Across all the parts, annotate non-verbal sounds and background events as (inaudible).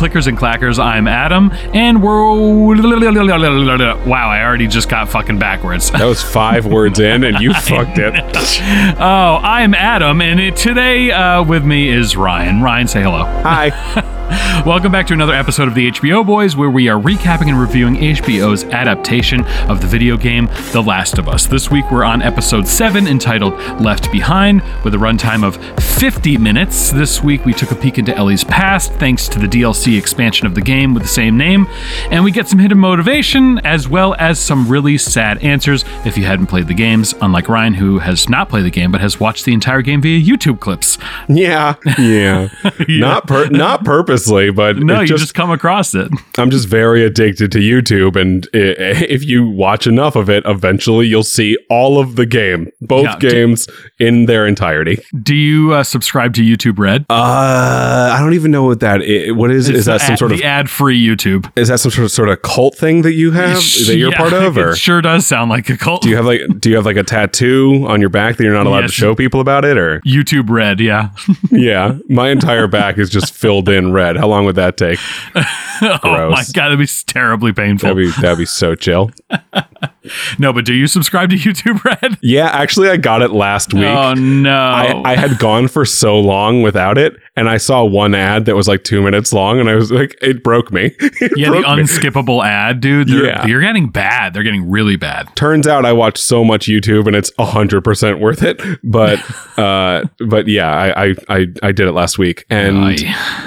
clickers and clackers. I'm Adam, and we're. Wow, I already just got fucking backwards. That was five words in, and you (laughs) fucked it. Oh, I'm Adam, and it, today uh, with me is Ryan. Ryan, say hello. Hi. (laughs) (laughs) Welcome back to another episode of the HBO Boys, where we are recapping and reviewing HBO's adaptation of the video game The Last of Us. This week we're on episode 7 entitled Left Behind, with a runtime of 50 minutes. This week we took a peek into Ellie's past thanks to the DLC expansion of the game with the same name, and we get some hidden motivation as well as some really sad answers if you hadn't played the games, unlike Ryan, who has not played the game but has watched the entire game via YouTube clips. Yeah, yeah. (laughs) Not per- not but No, you just, just come across it. I'm just very addicted to YouTube, and if you watch enough of it, eventually you'll see all of the game, both Yeah, games in their entirety. Do you uh, subscribe to YouTube Red? Uh, I don't even know what that is. What is? is that some sort of? the ad-free YouTube? Is that some sort of sort of cult thing that you have (laughs) that you're Yeah, part of, or it sure does sound like a cult. do you have like do you have like a tattoo on your back that you're not allowed Yes. to show people about it, or? YouTube Red, yeah. (laughs) Yeah, my entire back is just filled in red. How long would that take? (laughs) oh my god, that'd be terribly painful. That'd be that'd be so chill. (laughs) no, but do you subscribe to (laughs) YouTube Red? Yeah, actually, I got it last week. Oh no. I, I had gone for so long without it, and I saw one ad that was like two minutes long, and I was like, it broke me. (laughs) It yeah, the broke me. unskippable ad, dude. They're, Yeah. You're getting bad. They're getting really bad. Turns out I watched so much YouTube, and it's hundred percent worth it. But (laughs) uh, but yeah, I, I I I did it last week, and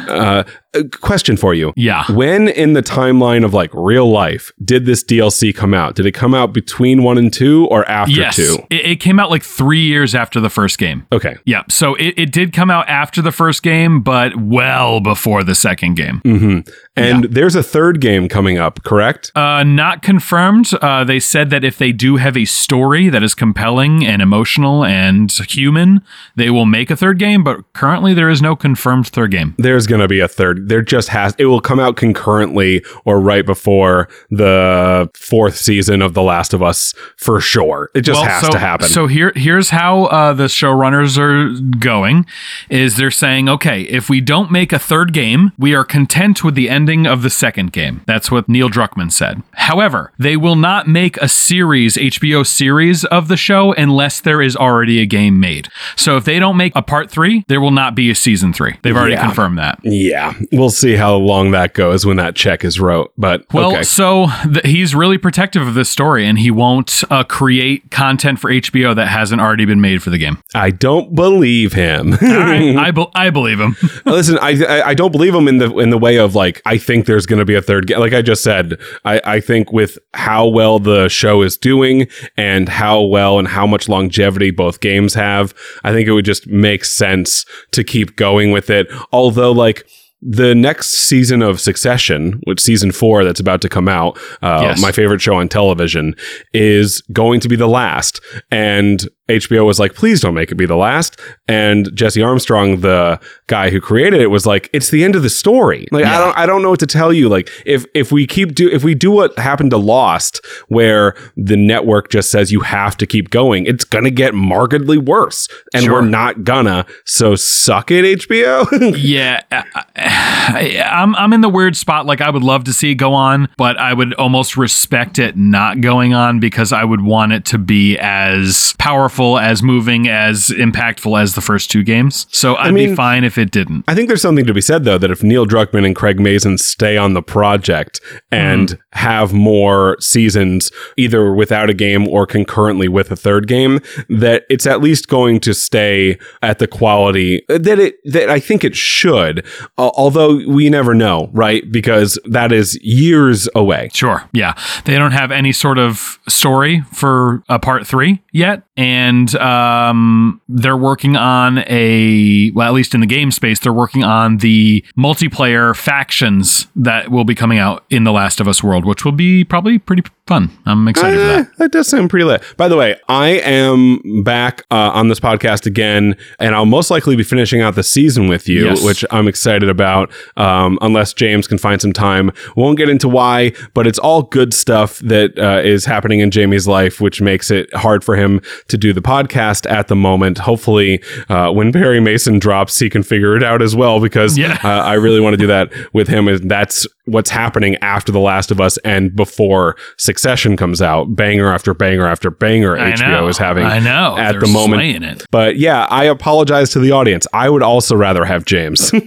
uh, a question for you. Yeah. When in the timeline of like real life did this DLC come out? Did it come out between one and two or after Yes. two? It, it came out like three years after the first game. Okay. Yeah. So it, it did come out after the first game, but well before the second game. hmm And there's a third game coming up, correct? Uh, not confirmed. Uh, they said that if they do have a story that is compelling and emotional and human, they will make a third game. But currently, there is no confirmed third game. There's going to be a third. There just has, it will come out concurrently or right before the fourth season of The Last of Us for sure. It just has so, to happen. So here, here's how uh, the showrunners are going: is they're saying, okay, if we don't make a third game, we are content with the ending of the second game. That's what Neil Druckmann said. However, they will not make a series, HBO series of the show, unless there is already a game made. So if they don't make a part three, there will not be a season three. They've already Yeah. confirmed that. yeah, we'll see how long that goes when that check is wrote. But Well, okay. so th- he's really protective of this story, and he won't uh, create content for HBO that hasn't already been made for the game. I don't believe him. Right, (laughs) I, be- I believe him. (laughs) Listen, I, I I don't believe him in the in the way of like I think there's going to be a third game. Like I just said, I I think with how well the show is doing and how well and how much longevity both games have, I think it would just make sense to keep going with it. Although like the next season of Succession, which season four that's about to come out, uh, Yes. my favorite show on television, is going to be the last. And HBO was like, please don't make it be the last. And Jesse Armstrong, the guy who created it, was like, it's the end of the story. Like, I don't, I don't know what to tell you. Like, if if we keep do, if we do what happened to Lost, where the network just says you have to keep going, it's gonna get markedly worse, and Sure. we're not gonna. So suck it, HBO. (laughs) yeah, I, I- I'm I'm in the weird spot. Like I would love to see it go on, but I would almost respect it not going on because I would want it to be as powerful, as moving, as impactful as the first two games. So I'd be mean- fine if it didn't. I think there's something to be said though that if Neil Druckmann and Craig Mazin stay on the project and Hmm. have more seasons either without a game or concurrently with a third game that it's at least going to stay at the quality that it that I think it should Al- although we never know right because that is years away Sure. Yeah. They don't have any sort of story for a part three yet. And um, they're working on a, well, at least in the game space, they're working on the multiplayer factions that will be coming out in The Last of Us world, which will be probably pretty fun. I'm excited for Eh, that. that does sound pretty lit. By the way, I am back uh, on this podcast again, and I'll most likely be finishing out the season with you, Yes. which I'm excited about. Um, unless James can find some time, won't get into why, but it's all good stuff that uh, is happening in Jamie's life, which makes it hard for him to do do the podcast at the moment. Hopefully, uh, when Perry Mason drops, he can figure it out as well because Yeah. uh, I really want to do that with him. And that's what's happening after The Last of Us and before Succession comes out. Banger after banger after banger I HBO know. is having I know. at They're the moment. it. But yeah, I apologize to the audience. I would also rather have James. (laughs)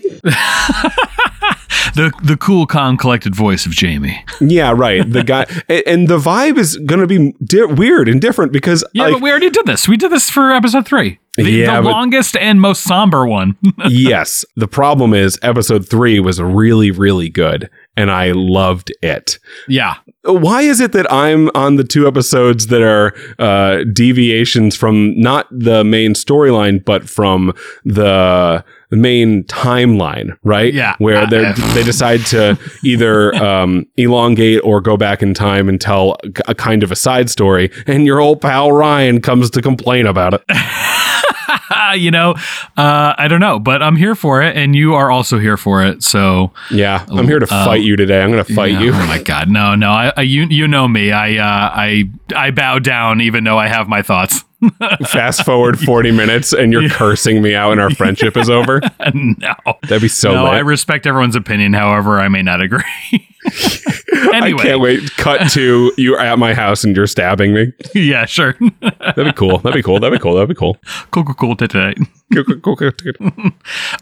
The the cool, calm, collected voice of Jamie. yeah, right. The guy, (laughs) and, and the vibe is going to be di- weird and different because Yeah, like, but we already did this. We did this for episode three. The, Yeah, the but- longest and most somber one. (laughs) yes, the problem is episode three was really, really good, and I loved it. yeah. Why is it that I'm on the two episodes that are uh, deviations from not the main storyline, but from the main timeline, right? Yeah. Where Uh, they uh, they decide to (laughs) either um, elongate or go back in time and tell a kind of a side story, and your old pal Ryan comes to complain about it. (laughs) you know, uh, I don't know, but I'm here for it, and you are also here for it. So Yeah, I'm here to fight you today. I'm going to fight Yeah. you. Oh my god, no, no. I, I you you know me. I uh, I I bow down, even though I have my thoughts. (laughs) Fast forward (laughs) 40 minutes and you're cursing me out and our friendship is over. (laughs) no, That'd be so no. lit. I respect everyone's opinion. However, I may not agree. anyway, I can't wait. Cut to you at my house and you're stabbing me. yeah, sure. That'd be cool. That'd be cool. That'd be cool. That'd be cool. cool, cool, cool. Today. Cool, cool, cool, cool, cool.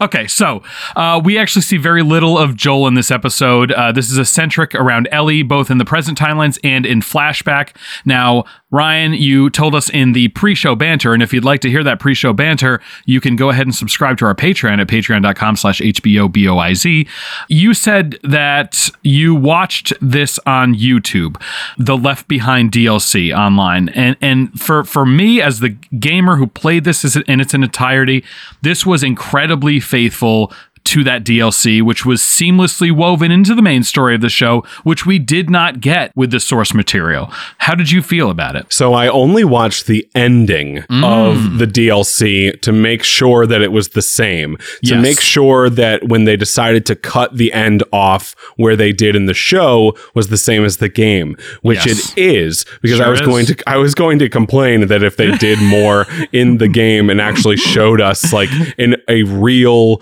Okay, so uh, we actually see very little of Joel in this episode. Uh, this is eccentric around Ellie, both in the present timelines and in flashback. Now, Ryan, you told us in the pre-show banter, and if you'd like to hear that pre-show banter, you can go ahead and subscribe to our Patreon at patreon.com slash HBOBOIZ. You said that you watched this on YouTube, the Left Behind DLC online. And and for, for me, as the gamer who played this in its entirety, this was incredibly faithful to that DLC, which was seamlessly woven into the main story of the show, which we did not get with the source material. How did you feel about it? So I only watched the ending Mm. of the DLC to make sure that it was the same. To Yes. make sure that when they decided to cut the end off where they did in the show was the same as the game, which Yes. it is because I was is. going to I was going to complain that if they (laughs) did more in the game and actually showed us like in a real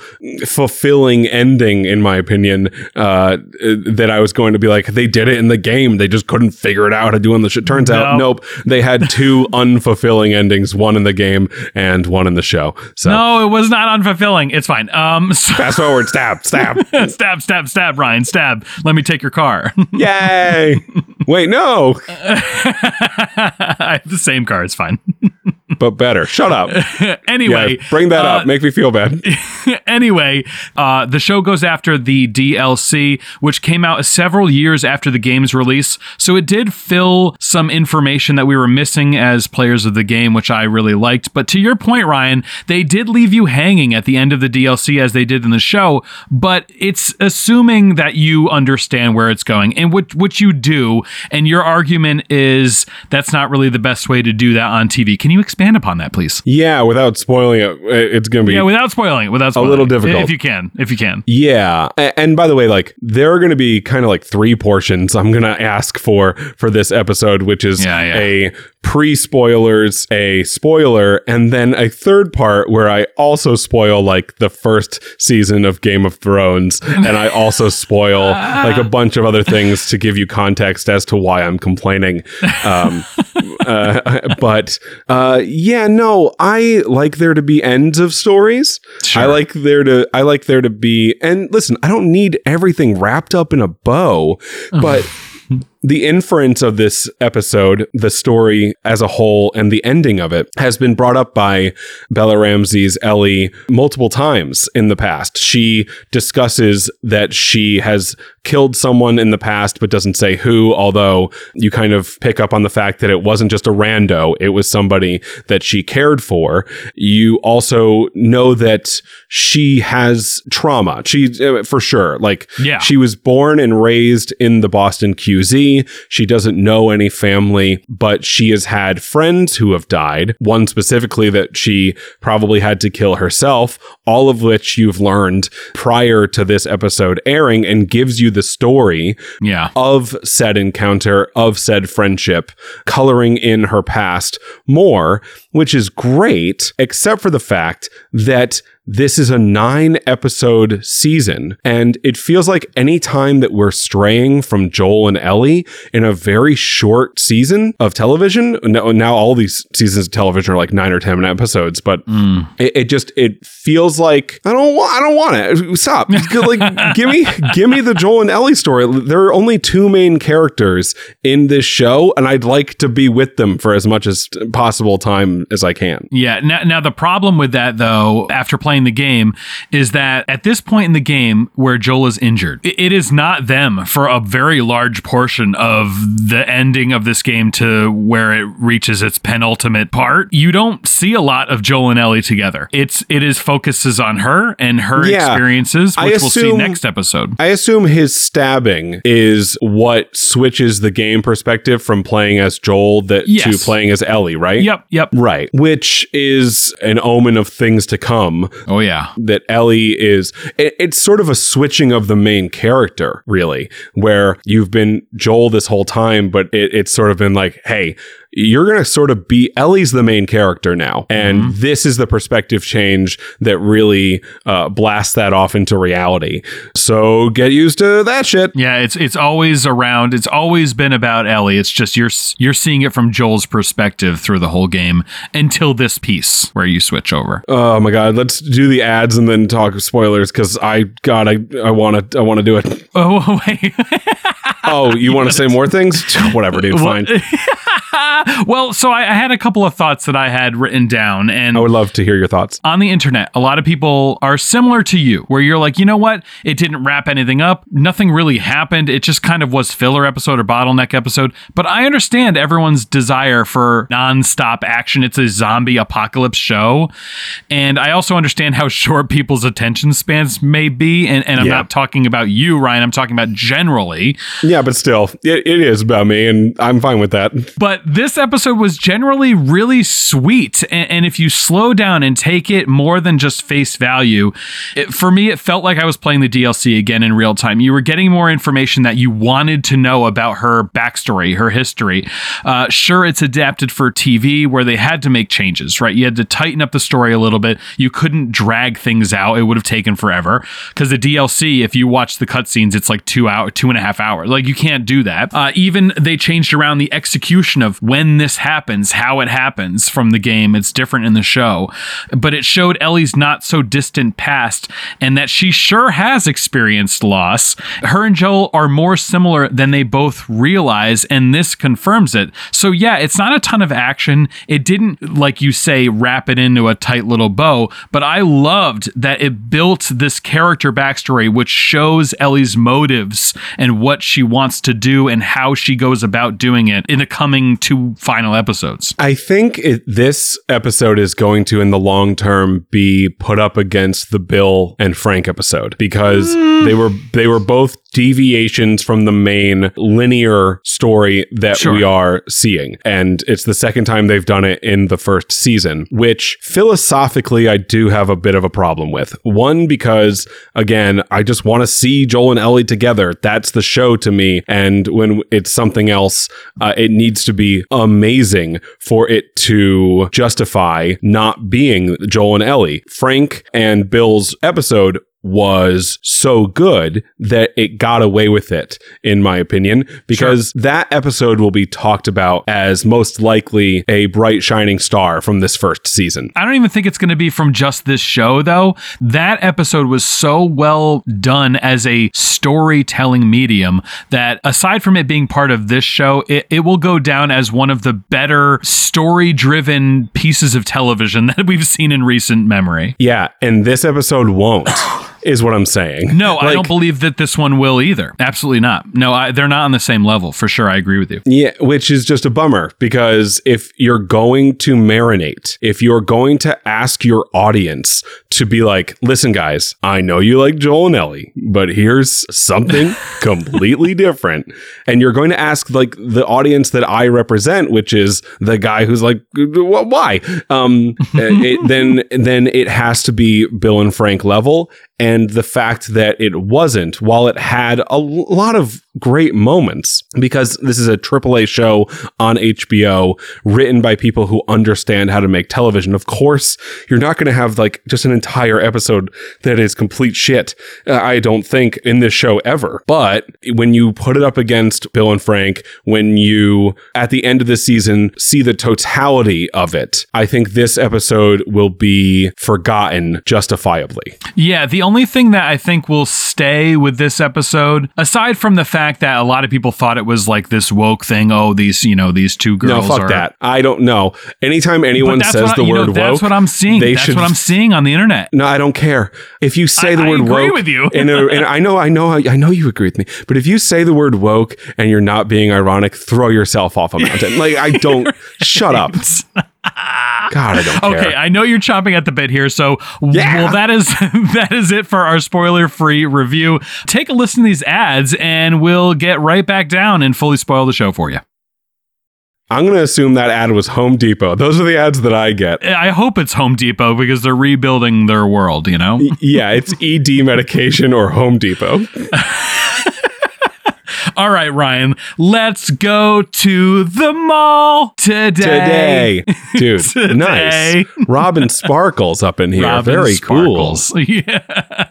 fulfilling ending in my opinion uh that I was going to be like they did it in the game they just couldn't figure it out how to do on the show turns out nope they had two (laughs) unfulfilling endings one in the game and one in the show so No, it was not unfulfilling. It's fine. Um, (laughs) so- fast forward stab stab (laughs) stab, stab, stab, Ryan, stab. Let me take your car. yay wait no I have the same car. It's fine. But better shut up (laughs) anyway, yeah, bring that uh, up make me feel bad (laughs) anyway, uh, the show goes after the DLC, which came out several years after the game's release. So it did fill some information that we were missing as players of the game, which I really liked. But to your point, Ryan, they did leave you hanging at the end of the DLC as they did in the show. But it's assuming that you understand where it's going, and what, which you do. And your argument is that's not really the best way to do that on TV. Can you expand upon that, please? yeah without spoiling it it's gonna be Yeah, without spoiling it. Without spoiling little it. difficult. if you can. If you can. Yeah, and by the way, like there are going to be kind of like three portions I'm going to ask for for this episode, which is Yeah, yeah. a pre spoilers, a spoiler, and then a third part where I also spoil like the first season of Game of Thrones, and I also spoil like a bunch of other things to give you context as to why I'm complaining. Um, (laughs) uh, but uh, yeah, no, I like there to be ends of stories. I like there to I like there to be and listen, I don't need everything wrapped up in a bow, but the inference of this episode, the story as a whole, and the ending of it has been brought up by Bella Ramsey's Ellie multiple times in the past. She discusses that she has killed someone in the past, but doesn't say who, although you kind of pick up on the fact that it wasn't just a rando, it was somebody that she cared for. You also know that she has trauma. She, uh, for sure, like, Yeah. she was born and raised in the Boston QZ. She doesn't know any family, but she has had friends who have died. One specifically that she probably had to kill herself, all of which you've learned prior to this episode airing and gives you the story Yeah. of said encounter, of said friendship, coloring in her past more, which is great, except for the fact that this is a nine episode season. And it feels like any time that we're straying from Joel and Ellie in a very short season of television, now, now all these seasons of television are like nine or 10 episodes, but Mm. it, it just, it feels like, I don't want, I don't want it. Stop. (laughs) like, give me, give me the Joel and Ellie story. There are only two main characters in this show, and I'd like to be with them for as much as possible time as I can. Yeah. Now, now the problem with that, though, after playing the game, is that at this point in the game where Joel is injured, it is not them for a very large portion of the ending of this game to where it reaches its penultimate part. You don't see a lot of Joel and Ellie together. It's it is focuses on her and her Yeah. experiences, I which we'll see assume- next episode. I assume his stabbing is what switches the game perspective from playing as Joel that to playing as Ellie, right? Yep. Yep. Right. Which is an omen of things to come Oh yeah. that Ellie is it, it's sort of a switching of the main character, really, where you've been Joel this whole time, but it, it's sort of been like, hey, you're gonna sort of be Ellie's the main character now. And this is the perspective change that really uh, blasts that off into reality. So get used to that shit. Yeah, it's it's always around. It's always been about Ellie. It's just you're you're seeing it from Joel's perspective through the whole game until this piece where you switch over. Oh my god, let's do the ads and then talk spoilers because I god I I want to I want to do it. Oh (laughs) wait. Oh, you want to say (laughs) more things? Whatever, dude. Fine. (laughs) (laughs) well, so I, I had a couple of thoughts that I had written down, and I would love to hear your thoughts. on the internet, a lot of people are similar to you, where you're like, you know what? It didn't wrap anything up. Nothing really happened. It just kind of was filler episode or bottleneck episode. But I understand everyone's desire for nonstop action. It's a zombie apocalypse show. And I also understand how (laughs) short people's attention spans may be. And, and I'm Yeah. not talking about you, Ryan. I'm talking about generally. Yeah, but still, it, it is about me, and I'm fine with that. But this episode was generally really sweet. And, and if you slow down and take it more than just face value, it, for me, it felt like I was playing the DLC again in real time. You were getting more information that you wanted to know about her backstory, her history. Uh, sure, it's adapted for TV where they had to make changes, right? You had to tighten up the story a little bit. You couldn't drag things out. It would have taken forever because the DLC, if you watch the cutscenes, it's like two hour, two and a half hours. Like you can't do that. Uh, even they changed around the execution of when this happens, how it happens from the game. It's different in the show, but it showed Ellie's not so distant past and that she sure has experienced loss. Her and Joel are more similar than they both realize, and this confirms it. So yeah, it's not a ton of action. It didn't, like you say, wrap it into a tight little bow, but I loved that it built this character backstory, which shows Ellie's motives and what she wants to do and how she goes about doing it in the coming two final episodes. I think it, this episode is going to, in the long term, be put up against the Bill and Frank episode because they were they were both deviations from the main linear story that Sure. we are seeing, and it's the second time they've done it in the first season, which philosophically I do have a bit of a problem with. One because again, I just want to see Joel and Ellie together. That's the show to me, and when it's something else, uh, it needs to be amazing for it to justify not being Joel and Ellie. Frank and Bill's episode was so good that it got away with it, in my opinion, because that episode will be talked about as most likely a bright, shining star from this first season. I don't even think it's going to be from just this show, though. That episode was so well done as a storytelling medium that aside from it being part of this show, it, it will go down as one of the better story driven pieces of television (laughs) that we've seen in recent memory. Yeah, and this episode won't. (laughs) is what I'm saying. No, I don't believe that this one will either. Absolutely not. No, I, they're not on the same level for sure. I agree with you. Yeah, which is just a bummer because if you're going to marinate, if you're going to ask your audience to be like, listen, guys, I know you like Joel and Ellie, but here's something (laughs) completely different. And you're going to ask like the audience that I represent, which is the guy who's like, why? Um, (laughs) it, then, then it has to be Bill and Frank level. And the fact that it wasn't, while it had a lot of great moments, because this is a AAA show on HBO written by people who understand how to make television. Of course, you're not going to have like just an entire episode that is complete shit. Uh, I don't think in this show ever. But when you put it up against Bill and Frank, when you at the end of the season see the totality of it, I think this episode will be forgotten justifiably. Yeah, the only thing that I think will stay with this episode, aside from the fact that a lot of people thought it was like this woke thing, oh, these, you know, these two girls. No, fuck are. that. I don't know. Anytime anyone says I, the word know, that's woke, what I'm seeing. they That's should what I'm seeing on the internet. No, I don't care. If you say I- the I word agree woke, with you. and, and I know, I know, I know you agree with me. But if you say the word woke and you're not being ironic, throw yourself off a mountain. like I don't. (laughs) shut up. God, I don't (laughs) care. Okay, I know you're chomping at the bit here, so Yeah. well that is (laughs) that is it for our spoiler-free review. Take a listen to these ads and we'll get right back down and fully spoil the show for you. I'm going to assume that ad was Home Depot. Those are the ads that I get. Eh, I hope it's Home Depot because they're rebuilding their world, you know? Yeah, it's ED medication or Home Depot. (laughs) All right, Ryan, let's go to the mall today. Today, dude, (laughs) Today. nice. Robin Sparkles up in here. Robin Very Sparkles. (laughs) Yeah.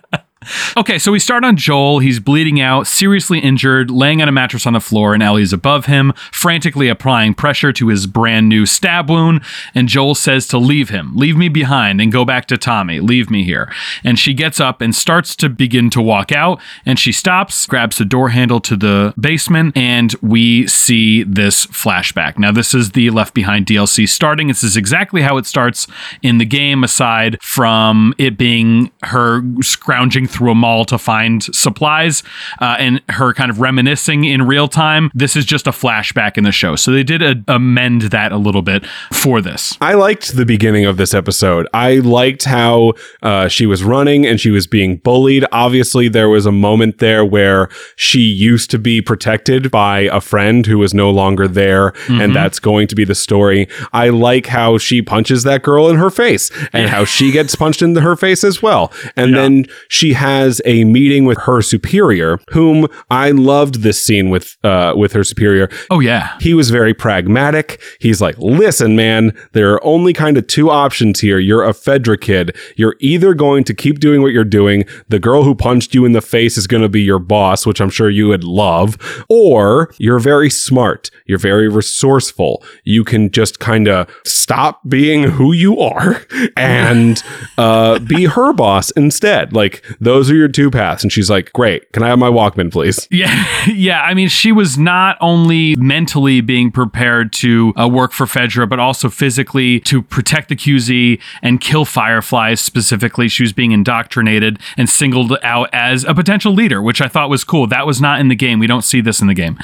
Okay, so we start on Joel. He's bleeding out, seriously injured, laying on a mattress on the floor, and Ellie's above him, frantically applying pressure to his brand new stab wound. And Joel says to leave him, leave me behind, and go back to Tommy, leave me here. And she gets up and starts to begin to walk out, and she stops, grabs the door handle to the basement, and we see this flashback. Now, this is the Left Behind DLC starting. This is exactly how it starts in the game, aside from it being her scrounging through a mall to find supplies uh, and her kind of reminiscing in real time. This is just a flashback in the show. So they did a- amend that a little bit for this. I liked the beginning of this episode. I liked how uh, she was running and she was being bullied. Obviously, there was a moment there where she used to be protected by a friend who was no longer there, and that's going to be the story. I like how she punches that girl in her face and how she gets punched in her face as well. And then she has a meeting with her superior, whom I loved this scene with uh, with her superior Oh, yeah. he was very pragmatic. He's like, listen, man, there are only kind of two options here. You're a Fedra kid. You're either going to keep doing what you're doing. The girl who punched you in the face is going to be your boss, which I'm sure you would love, or you're very smart. You're very resourceful. You can just kind of stop being who you are (laughs) and uh, be her boss instead. Like, those are your two paths. And she's like, great. Can I have my Walkman, please? (laughs) Yeah, yeah. I mean, she was not only mentally being prepared to uh, work for Fedra, but also physically to protect the QZ and kill Fireflies specifically. She was being indoctrinated and singled out as a potential leader, which I thought was cool. That was not in the game. We don't see this in the game.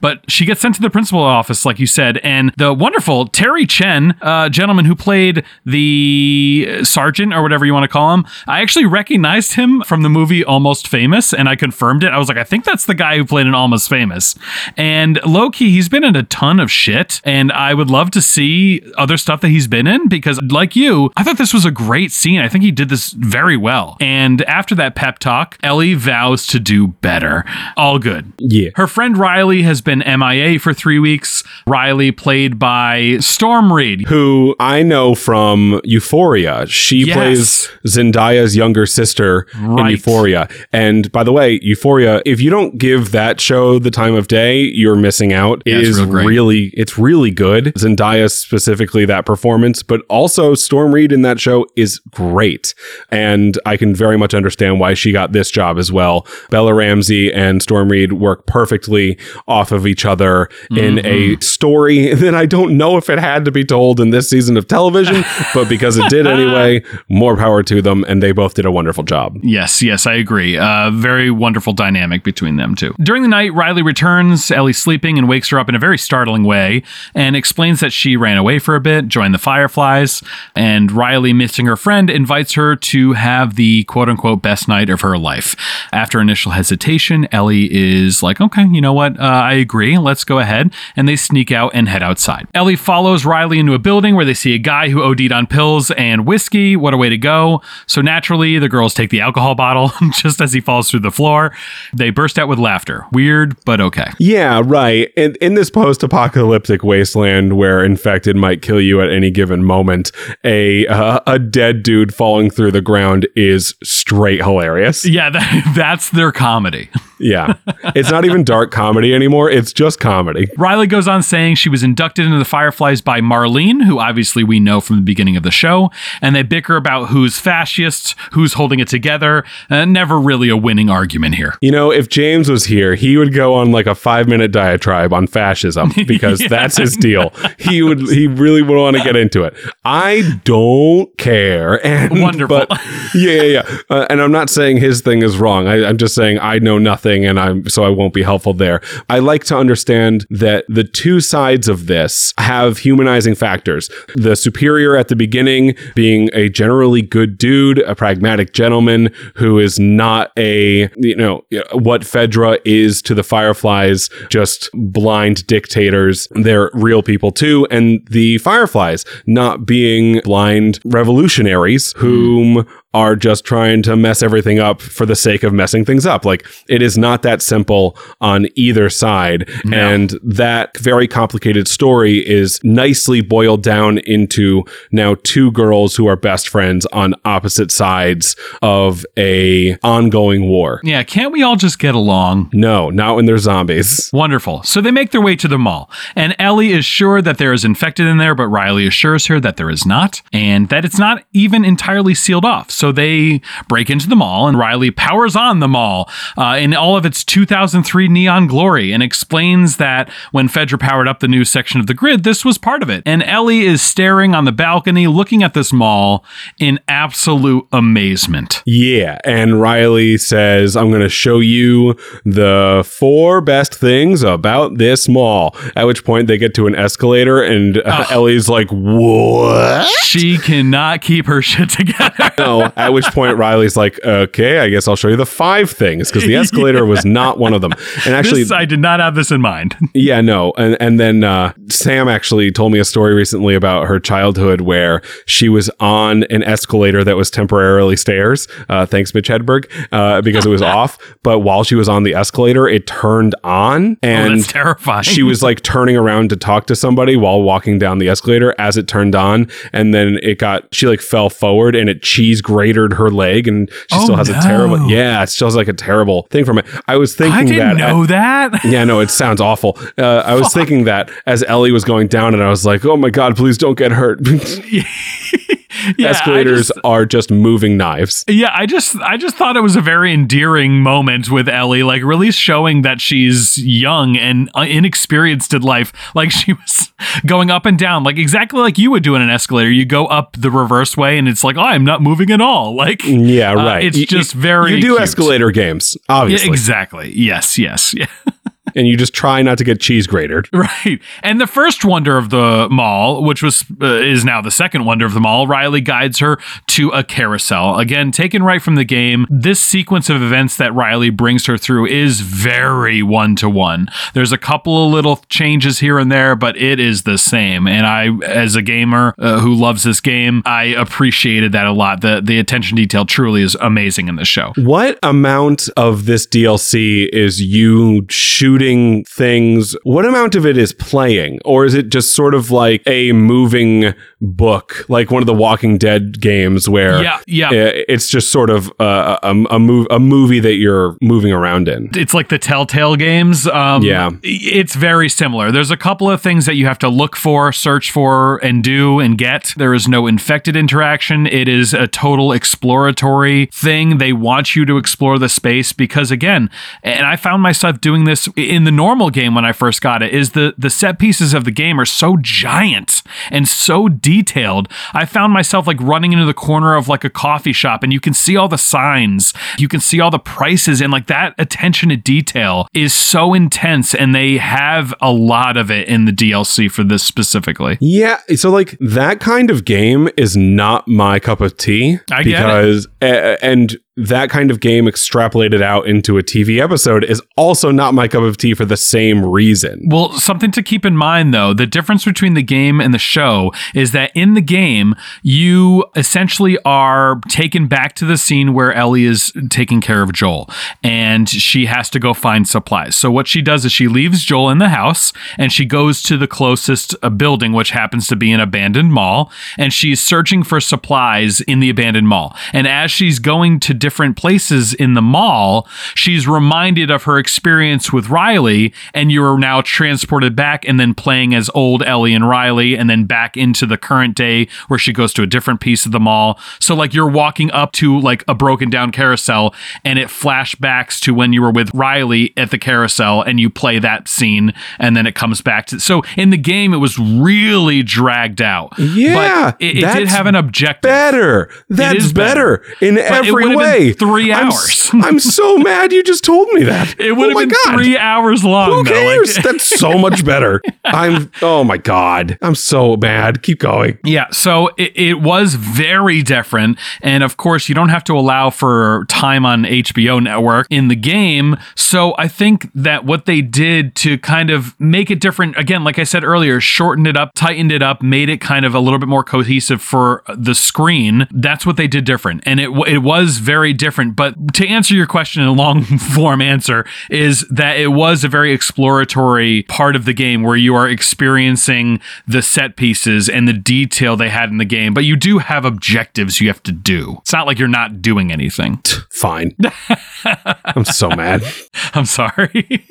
But she gets sent to the principal office, like you said, and the wonderful Terry Chen, uh, gentleman who played the sergeant or whatever you want to call him, I actually recognized him from the movie Almost Famous, and I confirmed it. I was like, I think that's the guy who played in Almost Famous. And low key, he's been in a ton of shit, and I would love to see other stuff that he's been in because, like you, I thought this was a great scene. I think he did this very well. And after that pep talk, Ellie vows to do better. All good. Yeah. Her friend Riley has been MIA for three weeks. Riley, played by Storm Reid. who I know from Euphoria. She Yes. plays Zendaya's younger sister in Euphoria. And by the way, Euphoria, if you don't give that show the time of day, you're missing out. Yeah, it it's real really it's really good. Zendaya specifically that performance, but also Storm Reid in that show is great. And I can very much understand why she got this job as well. Bella Ramsey and Storm Reid work perfectly off of each other in Mm-hmm. a story (laughs) that I don't know if it had to be told in this season of television, but because it did (laughs) anyway, more power to them. And they both did a wonderful job. Yeah, Yes, yes, I agree. Uh, very wonderful dynamic between them two. During the night, Riley returns. Ellie's sleeping and wakes her up in a very startling way and explains that she ran away for a bit, joined the Fireflies, and Riley, missing her friend, invites her to have the quote unquote best night of her life. After initial hesitation, Ellie is like, okay, you know what? Uh, I agree. Let's go ahead. And they sneak out and head outside. Ellie follows Riley into a building where they see a guy who OD'd on pills and whiskey. What a way to go. So naturally, the girls take the alcohol bottle (laughs) just as he falls through the floor. They burst out with laughter. Weird, but okay. Yeah, right. And in this post-apocalyptic wasteland where infected might kill you at any given moment, a uh, a dead dude falling through the ground is straight hilarious. Yeah, that, (laughs) that's their comedy. (laughs) Yeah. It's not even dark comedy anymore. It's just comedy. Riley goes on saying she was inducted into the Fireflies by Marlene, who obviously we know from the beginning of the show, and they bicker about who's fascist, who's holding it together. Uh, never really a winning argument here. You know, if James was here, he would go on like a five minute diatribe on fascism (laughs) because yeah. that's his deal. He would, (laughs) he really would want to get into it. I don't care. And, Wonderful. But, yeah, yeah, yeah. Uh, and I'm not saying his thing is wrong. I, I'm just saying I know nothing and I'm so I won't be helpful there. I like to understand that the two sides of this have humanizing factors. The superior at the beginning being a generally good dude, a pragmatic gentleman who is not a, you know, what Fedra is to the Fireflies, just blind dictators. They're real people too. And the Fireflies not being blind revolutionaries hmm. whom are just trying to mess everything up for the sake of messing things up. Like it is not that simple on either side. No. And that very complicated story is nicely boiled down into now two girls who are best friends on opposite sides of a ongoing war. Yeah. Can't we all just get along? No, not when they're zombies. Wonderful. So they make their way to the mall and Ellie is sure that there is infected in there, but Riley assures her that there is not and that it's not even entirely sealed off. So they break into the mall, and Riley powers on the mall uh, in all of its 2003 neon glory and explains that when Fedra powered up the new section of the grid, this was part of it. And Ellie is staring on the balcony, looking at this mall in absolute amazement. Yeah. And Riley says, I'm going to show you the four best things about this mall. At which point they get to an escalator, and uh, Ellie's like, What? She cannot keep her shit together. no, at which point Riley's like, okay, I guess I'll show you the five things because the escalator was not one of them. And actually, this, I did not have this in mind. (laughs) yeah, no. And and then uh, Sam actually told me a story recently about her childhood where she was on an escalator that was temporarily stairs. Uh, thanks, Mitch Hedberg, uh, because it was (laughs) off. But while she was on the escalator, it turned on, oh, and oh, terrifying. she was like turning around to talk to somebody while walking down the escalator as it turned on, and then it got she like fell forward and it cheese grated her leg, and she oh, still has no. a terrible. Yeah, it still has like a terrible thing from it. I was thinking I didn't that. Know that? (laughs) Yeah, no, it sounds awful. Uh, I was thinking that as Ellie was going down, and I was like, "Oh my god, please don't get hurt." (laughs) (laughs) yeah, escalators just, are just moving knives. Yeah, I just I just thought it was a very endearing moment with Ellie, like really showing that she's young and uh, inexperienced in life. Like (laughs) she was going up and down, like exactly like you would do in an escalator. You go up the reverse way, and it's like, oh, I'm not moving at all. (laughs) Like, yeah, uh, right. Uh, it's you, just very. You do cute. escalator games, obviously. Yeah, exactly. Yes. Yes. Yeah. (laughs) and you just try not to get cheese grated. (laughs) Right. And the first wonder of the mall, which was uh, is now the second wonder of the mall, Riley guides her to a carousel. Again, taken right from the game. This sequence of events that Riley brings her through is very one to one. There's a couple of little changes here and there, but it is the same. And I, as a gamer uh, who loves this game, I appreciated that a lot. The the attention detail truly is amazing in this show. What amount of this DLC is you shooting shooting things, what amount of it is playing? Or is it just sort of like a moving book, like one of the Walking Dead games where yeah, yeah. it's just sort of a, a, a, move, a movie that you're moving around in? It's like the Telltale games. Um, yeah. It's very similar. There's a couple of things that you have to look for, search for, and do and get. There is no infected interaction. It is a total exploratory thing. They want you to explore the space because, again, and I found myself doing this in the normal game when I first got it is the the set pieces of the game are so giant and so detailed. I found myself like running into the corner of like a coffee shop and you can see all the signs, you can see all the prices and like that attention to detail is so intense and they have a lot of it in the DLC for this specifically. Yeah, so like that kind of game is not my cup of tea I because uh, and that kind of game extrapolated out into a TV episode is also not my cup of tea for the same reason. Well, something to keep in mind though, the difference between the game and the show is that in the game, you essentially are taken back to the scene where Ellie is taking care of Joel and she has to go find supplies. So, what she does is she leaves Joel in the house and she goes to the closest uh, building, which happens to be an abandoned mall, and she's searching for supplies in the abandoned mall. And as she's going to different places in the mall, she's reminded of her experience with Riley, and you are now transported back and then playing as old Ellie and Riley, and then back into the current day where she goes to a different piece of the mall. So, like, you're walking up to like a broken down carousel, and it flashbacks to when you were with Riley at the carousel, and you play that scene, and then it comes back to. So, in the game, it was really dragged out. Yeah, but it, it did have an objective. Better. That's better, better. in But every been way. three I'm hours. s- (laughs) I'm, so mad you just told me that. It would Oh have been God. three hours long. Who though. Like- cares? (laughs) That's so much better. I'm. Oh my god. I'm so mad. Keep going. Yeah, so it, it was very different. And of course, you don't have to allow for time on HBO Network in the game. So I think that what they did to kind of make it different, again, like I said earlier, shortened it up, tightened it up, made it kind of a little bit more cohesive for the screen. That's what they did different. And it, it was very different. But to answer your question in a long (laughs) form answer, is that it was a very exploratory part of the game where you are experiencing the set pieces and the detail they had in the game, but you do have objectives you have to do. It's not like you're not doing anything. Fine. (laughs) I'm so mad. (laughs) I'm sorry.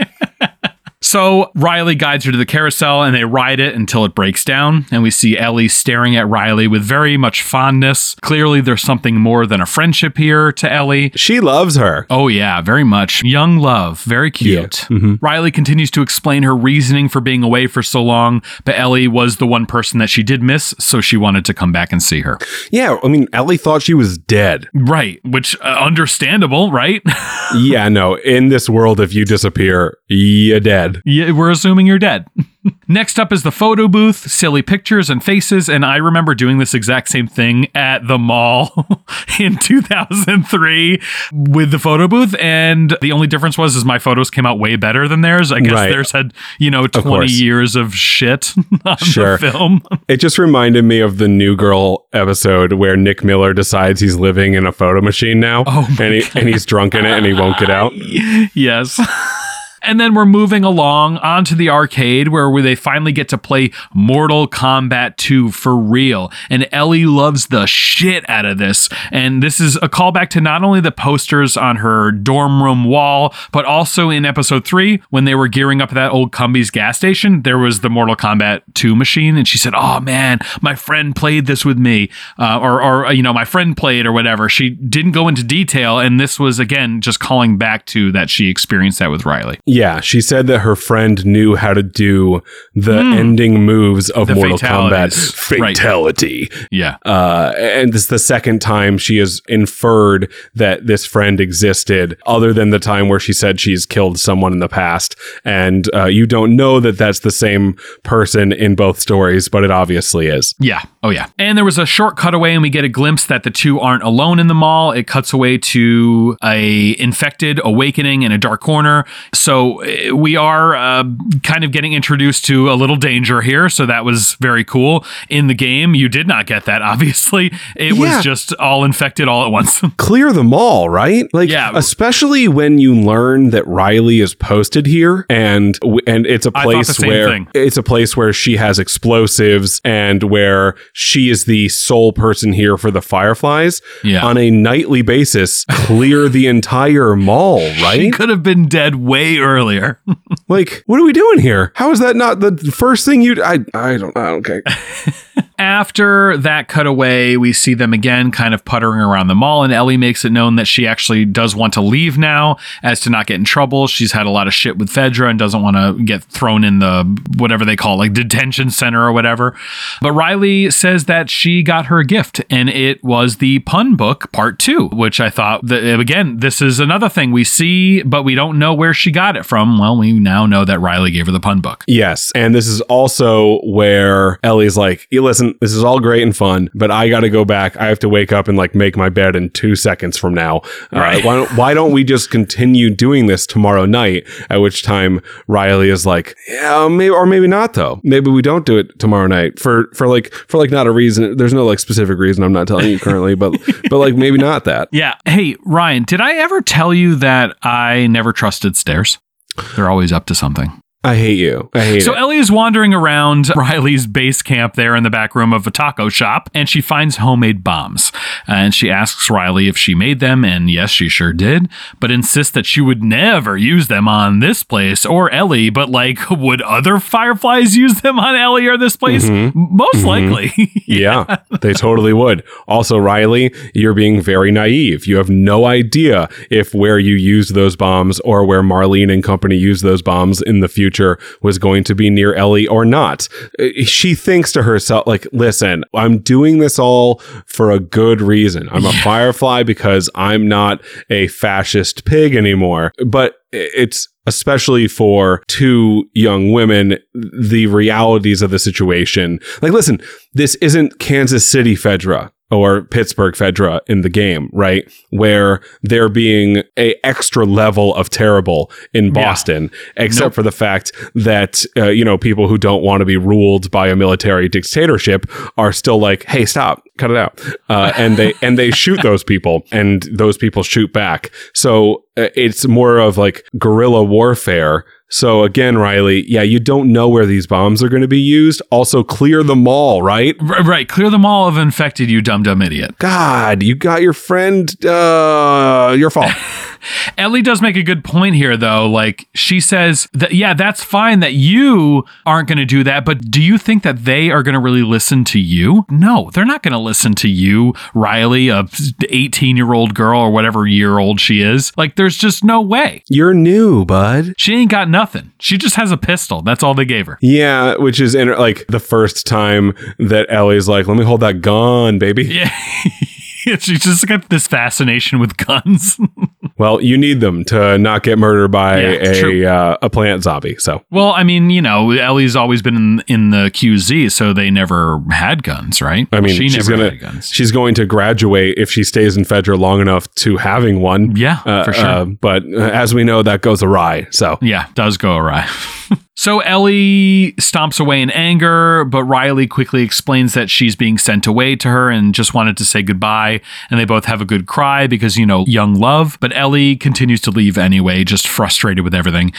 So Riley guides her to the carousel and they ride it until it breaks down. And we see Ellie staring at Riley with very much fondness. Clearly, there's something more than a friendship here to Ellie. She loves her. Oh, yeah, very much. Young love, very cute. Riley continues to explain her reasoning for being away for so long, but Ellie was the one person that she did miss, so she wanted to come back and see her. Yeah, I mean, Ellie thought she was dead. Right, which uh, understandable, right? (laughs) yeah, no. In this world, if you disappear, you're dead. Yeah, we're assuming you're dead. (laughs) Next up is the photo booth, silly pictures and faces, and I remember doing this exact same thing at the mall (laughs) in 2003 with the photo booth, and the only difference was is my photos came out way better than theirs. I guess Right. theirs had you know 20 course. years of shit (laughs) on Sure. the film. It just reminded me of the New Girl episode where Nick Miller decides he's living in a photo machine now, Oh and he, and he's drunk in it and he won't get out. yes. And then we're moving along onto the arcade where we- they finally get to play Mortal Kombat 2 for real. And Ellie loves the shit out of this. And this is a callback to not only the posters on her dorm room wall, but also in episode 3 when they were gearing up at that old Cumbies gas station, there was the Mortal Kombat 2 machine. And she said, Oh man, my friend played this with me. Uh, or, or, you know, my friend played or whatever. She didn't go into detail. And this was, again, just calling back to that she experienced that with Riley. Yeah, she said that her friend knew how to do the ending moves of. The Mortal Kombat. fatalities. Right. Fatality. Yeah. Uh, and this is the second time she has inferred that this friend existed, other than the time where she said she's killed someone in the past. And uh, you don't know that that's the same person in both stories, but it obviously is. Yeah. Oh, yeah. And there was a short cutaway, and we get a glimpse that the two aren't alone in the mall. It cuts away to a infected awakening in a dark corner. So we are uh, kind of getting introduced to a little danger here. So that was very cool. In the game, you did not get that. (laughs) Obviously, it Yeah. was just all infected all at once. (laughs) Clear the mall, right? Like, Yeah. especially when you learn that Riley is posted here, and and it's a I thought the place where thing. it's a place where she has explosives, and where she is the sole person here for the Fireflies. Yeah. on a nightly basis, clear the entire mall, right? She could have been dead way earlier earlier. (laughs) like, what are we doing here? How is that not the first thing you? I I don't. I don't care. (laughs) after that cutaway, we see them again kind of puttering around the mall, and Ellie makes it known that she actually does want to leave now as to not get in trouble. She's had a lot of shit with Fedra and doesn't want to get thrown in the whatever they call it, like detention center or whatever. But Riley says that she got her gift, and it was the pun book part two, which I thought that again, this is another thing we see, but we don't know where she got it from. Well, we now know that Riley gave her the pun book. Yes. And this is also where Ellie's like, "You listen, this is all great and fun, but I got to go back. I have to wake up and like make my bed in two seconds from now. Uh, why, don't, why don't we just continue doing this tomorrow night? At which time Riley is like, yeah, maybe, or maybe not though. Maybe we don't do it tomorrow night for, for like, for like not a reason. There's no like specific reason I'm not telling you currently, but, (laughs) but like maybe not that. Yeah. Hey, Ryan, did I ever tell you that I never trusted stairs? They're always up to something. I hate you. I hate you. So it. Ellie is wandering around (laughs) Riley's base camp there in the back room of a taco shop, and she finds homemade bombs. And she asks Riley if she made them, and yes, she sure did, but insists that she would never use them on this place or Ellie. But like, (laughs) would other fireflies use them on Ellie or this place? Mm-hmm. Most mm-hmm. likely. (laughs) Yeah, they totally would. Also, Riley, you're being very naive. You have no idea if where you used those bombs or where Marlene and company used those bombs in the future was going to be near Ellie or not. Uh, She thinks to herself, like, listen, I'm doing this all for a good reason. I'm a firefly because I'm not a fascist pig anymore. But it's especially for two young women, the realities of the situation. Like, listen, this isn't Kansas City Fedra or Pittsburgh Fedra in the game, right? Where they're being a extra level of terrible in Boston, except Nope. for the fact that, uh, you know, people who don't want to be ruled by a military dictatorship are still like, hey, stop, cut it out. Uh, and they, and they shoot (laughs) those people and those people shoot back. So uh, it's more of like guerrilla warfare. So again, Riley, yeah, you don't know where these bombs are going to be used. Also, clear the mall, right? R- right. Clear the mall of infected, you dumb, dumb idiot. God, you got your friend. Uh, your fault. (laughs) Ellie does make a good point here, though. Like, she says that, yeah, that's fine that you aren't going to do that, but do you think that they are going to really listen to you? No, they're not going to listen to you, Riley, a 18 year old girl or whatever year old she is. Like, there's just no way. You're new, bud. She ain't got nothing. She just has a pistol. That's all they gave her. Yeah, which is in, like the first time that Ellie's like, "Let me hold that gun, baby." Yeah. (laughs) (laughs) She's just got this fascination with guns. (laughs) Well, you need them to not get murdered by Yeah, a uh, a plant zombie. So well, I mean, you know, Ellie's always been in, in the QZ, so they never had guns, right? I mean, she she's never gonna had guns. she's going to graduate if she stays in Fedra long enough to having one. Yeah, Uh, for sure. uh, but uh, as we know, that goes awry. So Yeah, does go awry. (laughs) so Ellie stomps away in anger, but Riley quickly explains that she's being sent away to her and just wanted to say goodbye. And they both have a good cry because, you know, young love. But Ellie continues to leave anyway, just frustrated with everything.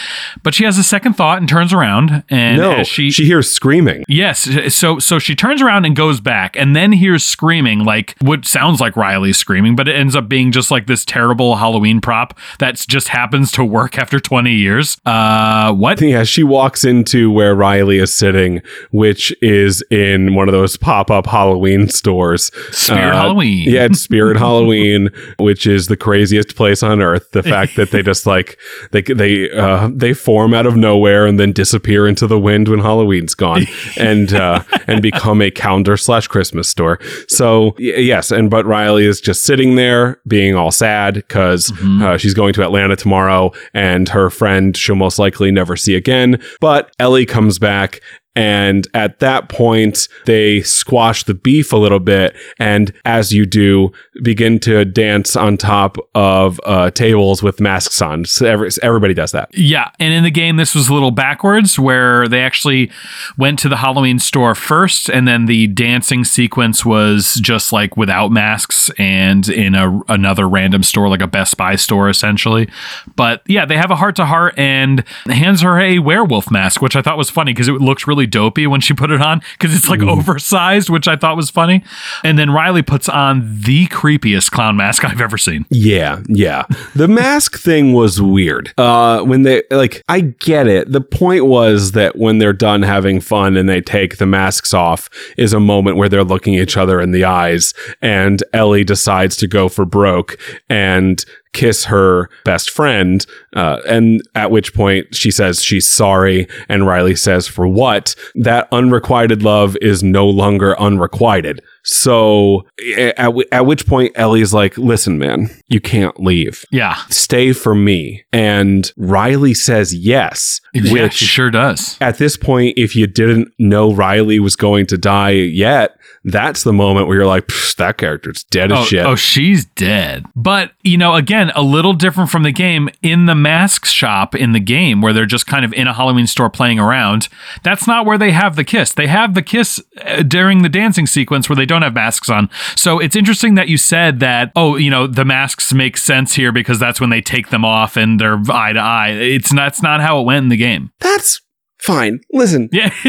But she has a second thought and turns around. And no, she, she, hears screaming. Yes, so so she turns around and goes back, and then hears screaming, like what sounds like Riley's screaming, but it ends up being just like this terrible Halloween prop that just happens to work after twenty years. Uh, what? Yeah, she walks into where Riley is sitting, which is in one of those pop up Halloween stores. Spirit Uh, Halloween. Yeah, it's Spirit (laughs) Halloween, which is the craziest place on earth. The fact that they just like they they uh, they form out of nowhere and then disappear into the wind when Halloween's gone, (laughs) and uh, and become a calendar slash Christmas store. So y- yes, and but Riley is just sitting there being all sad because Mm-hmm. uh, she's going to Atlanta tomorrow, and her friend she'll most likely never see again. But Ellie comes back. And at that point, they squash the beef a little bit. And as you do, begin to dance on top of uh, tables with masks on. So every, everybody does that. Yeah, and in the game, this was a little backwards, where they actually went to the Halloween store first, and then the dancing sequence was just like without masks and in a another random store, like a Best Buy store, essentially. But yeah, they have a heart to heart and hands her a werewolf mask, which I thought was funny because it looks really really dopey when she put it on because it's like oversized, which I thought was funny. And then Riley puts on the creepiest clown mask I've ever seen. Yeah, yeah. The mask thing was weird. Uh when they like I get it. The point was that when they're done having fun and they take the masks off is a moment where they're looking each other in the eyes and Ellie decides to go for broke and kiss her best friend uh, and at which point she says she's sorry and riley says for what that unrequited love is no longer unrequited so at, w- at which point ellie's like listen man you can't leave Yeah. stay for me and riley says yes yeah, which she sure does. at this point, if you didn't know Riley was going to die yet, that's the moment where you're like, "Psh, that character's dead as Oh, shit. oh, she's dead. But, you know, again, a little different from the game. In the mask shop in the game, where they're just kind of in a Halloween store playing around, that's not where they have the kiss. They have the kiss uh, during the dancing sequence where they don't have masks on. So it's interesting that you said that, oh, you know, the masks make sense here because that's when they take them off and they're eye to eye. It's that's not how it went in the game. that's fine. Listen, Yeah. (laughs)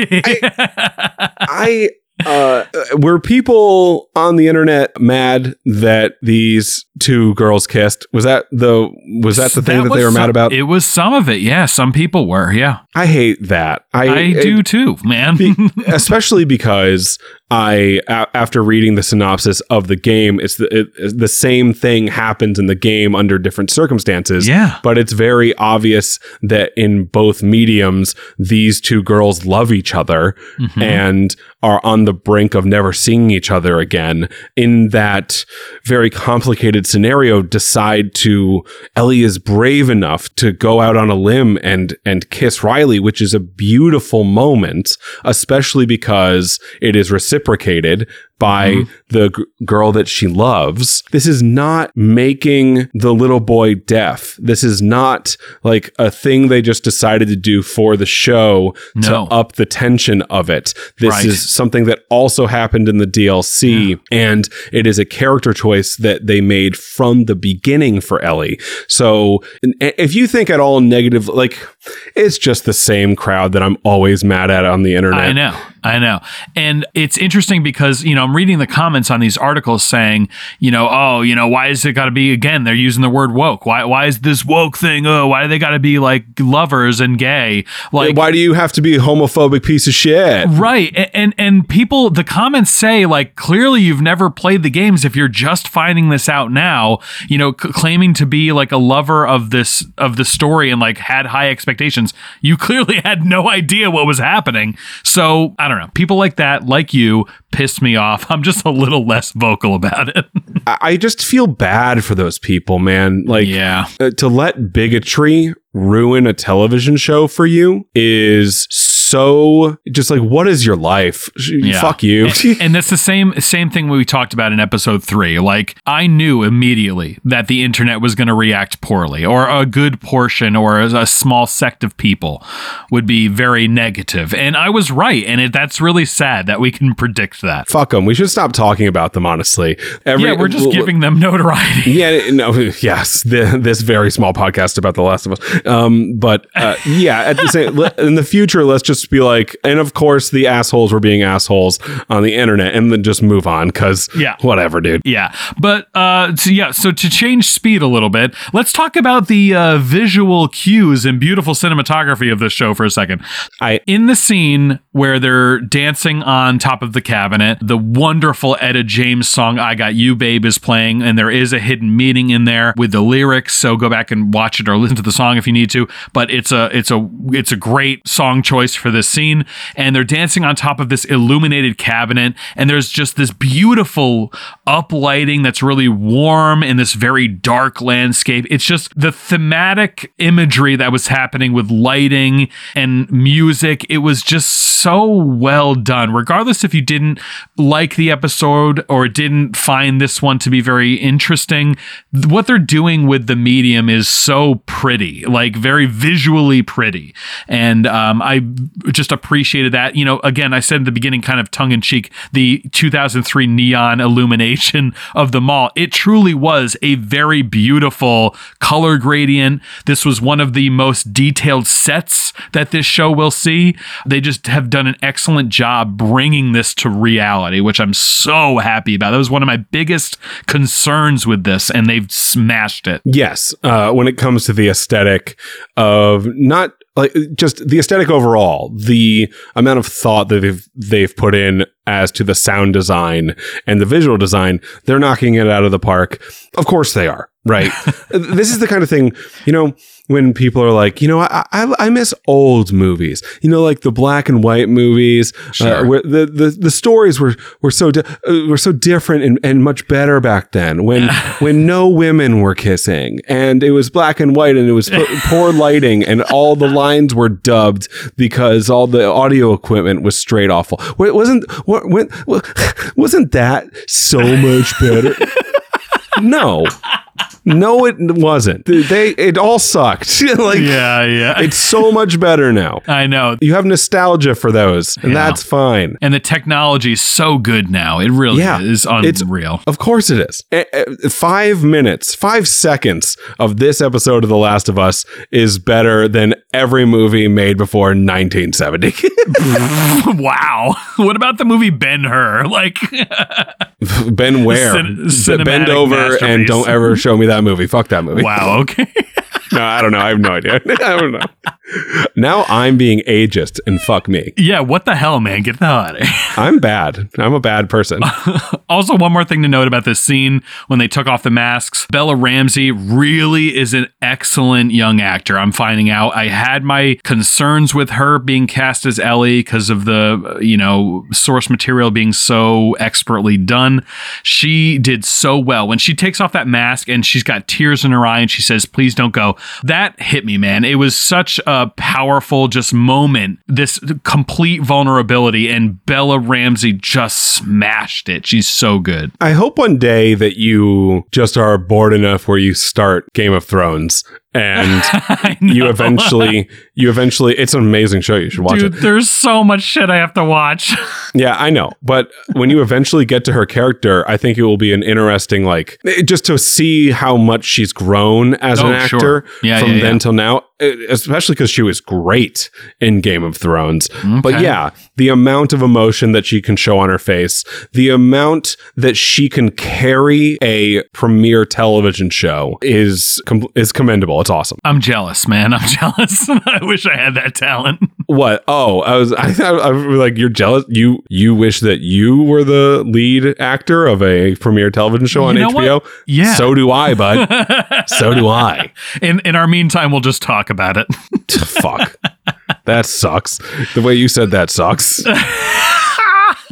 I uh were people on the internet mad that these two girls kissed? Was that the was that the thing that, they was were mad about? It was some of it. Yeah. Some people were. Yeah. I hate that. I I do too, man. Be- (laughs) especially because I, a- after reading the synopsis of the game, it's the it, it's the same thing happens in the game under different circumstances. Yeah. but it's very obvious that in both mediums, these two girls love each other Mhm. and are on the brink of never seeing each other again. In that very complicated scenario, decide to Ellie is brave enough to go out on a limb and and kiss Riley, which is a beautiful moment, especially because it is reciprocated by Mhm. the g- girl that she loves. This is not making the little boy deaf. This is not like a thing they just decided to do for the show No. to up the tension of it. This Right. is something that also happened in the DLC and it is a character choice that they made from the beginning for Ellie. So if you think at all negative like it's just the same crowd that I'm always mad at on the internet. I know. I know. And it's interesting because, you know, I'm reading the comments on these articles saying, you know, oh, you know, why is it got to be again, they're using the word woke. Why why is this woke thing? Oh, why do they got to be like lovers and gay? Like Why do you have to be a homophobic piece of shit? Right. A- And and people the comments say like clearly you've never played the games if you're just finding this out now, you know, c- claiming to be like a lover of this of the story and like had high expectations. You clearly (laughs) had no idea what was happening. So, I don't know. People like that, like you, pissed me off. I'm just a little less vocal about it. (laughs) I I just feel bad for those people, man. Like yeah. uh, to let bigotry ruin a television show for you is so just like what is your life? Yeah. Fuck you. and, (laughs) and that's the same same thing we talked about in episode three. Like I knew immediately that the internet was going to react poorly, or a good portion, or a, small sect of people would be very negative. and I was right. And it, that's really sad that we can predict that. Fuck them. We should stop talking about them. Honestly, Every- yeah, we're just giving them notoriety. Yeah, no, (laughs) yes, the, this very small podcast about The Last of Us. Um, but uh, yeah, at the same (laughs) in the future, let's just be like, and of course, the assholes were being assholes on the internet, and then just move on because Yeah. whatever, dude. Yeah, but uh, so yeah, so to change speed a little bit, let's talk about the uh, visual cues and beautiful cinematography of this show for a second. I in the scene where they're dancing on top of the cabinet, the wonderful Etta James song "I Got You, Babe" is playing, and there is a hidden meaning in there with the lyrics. So go back and watch it or listen to the song if you need to. But it's a it's a it's a great song choice for this scene, and they're dancing on top of this illuminated cabinet, and there's just this beautiful uplighting that's really warm in this very dark landscape. It's just the thematic imagery that was happening with lighting and music. It was just so well done, regardless if you didn't like the episode or didn't find this one to be very interesting. What they're doing with the medium is so pretty, like very visually pretty. And um, I just appreciated that. You know, again, I said in the beginning, kind of tongue in cheek, the 2003 neon illumination of the mall. It truly was a very beautiful color gradient. This was one of the most detailed sets that this show will see. They just have done an excellent job bringing this to reality, which I'm so happy about. That was one of my biggest concerns with this, and they've smashed it. Yes, uh, when it comes to the aesthetic of not like just the aesthetic overall, the amount of thought that they've they've put in as to the sound design and the visual design, they're knocking it out of the park. Of course they are, right? (laughs) this is the kind of thing, you know, when people are like, you know, I, I, I miss old movies, you know, like the black and white movies, Sure. uh, where the, the, the stories were, were so, di- uh, were so different and, and much better back then when, (laughs) when no women were kissing and it was black and white and it was po- (laughs) poor lighting and all the lines were dubbed because all the audio equipment was straight awful. Wa- Wasn't, wa- when, wasn't that so much better? no. No, it wasn't. They it all sucked. (laughs) like Yeah, yeah. it's so much better now. (laughs) I know. You have nostalgia for those, and Yeah. that's fine. And the technology is so good now. It really Yeah, is it's- unreal. Of course it is. Eh, eh, Five minutes, five seconds of this episode of The Last of Us is better than every movie made before 1970. (laughs) wow. What about the movie Ben Hur? Like, ben where, Cin- cinematic Bend over and masterpiece. don't ever show me that movie. Fuck that movie. wow. (laughs) Okay. No, I don't know. I have no idea. (laughs) I don't know. Now I'm being ageist and fuck me. yeah. What the hell, man? Get the hell out of here. (laughs) I'm bad. I'm a bad person. Also, one more thing to note about this scene when they took off the masks, Bella Ramsey really is an excellent young actor. I'm finding out. I had my concerns with her being cast as Ellie because of the, you know, source material being so expertly done. She did so well. When she takes off that mask and she's got tears in her eye and she says, please don't go, that hit me, man. It was such a powerful just moment, this complete vulnerability, and Bella Ramsey just smashed it. She's so good. I hope one day that you just are bored enough where you start Game of Thrones and (laughs) you eventually you eventually it's an amazing show. You should watch Dude, it. there's so much shit I have to watch. (laughs) yeah i know. But when you eventually get to her character i think it will be an interesting like eh, just to see how much she's grown as Oh, an actor sure. Yeah, from yeah, then yeah. till now eh, especially because she was great in game of thrones. But yeah the amount of emotion that she can show on her face the amount that she can carry a premiere television show is com- is commendable it's awesome I'm jealous, man. I'm (laughs) jealous. (laughs) I wish I had that talent. What? Oh, I was. I I was like, you're jealous. You you wish that you were the lead actor of a premiere television show on You know HBO. Yeah. So do I, bud. (laughs) so do I. in in our meantime, we'll just talk about it. Fuck. That sucks. The way you said that sucks.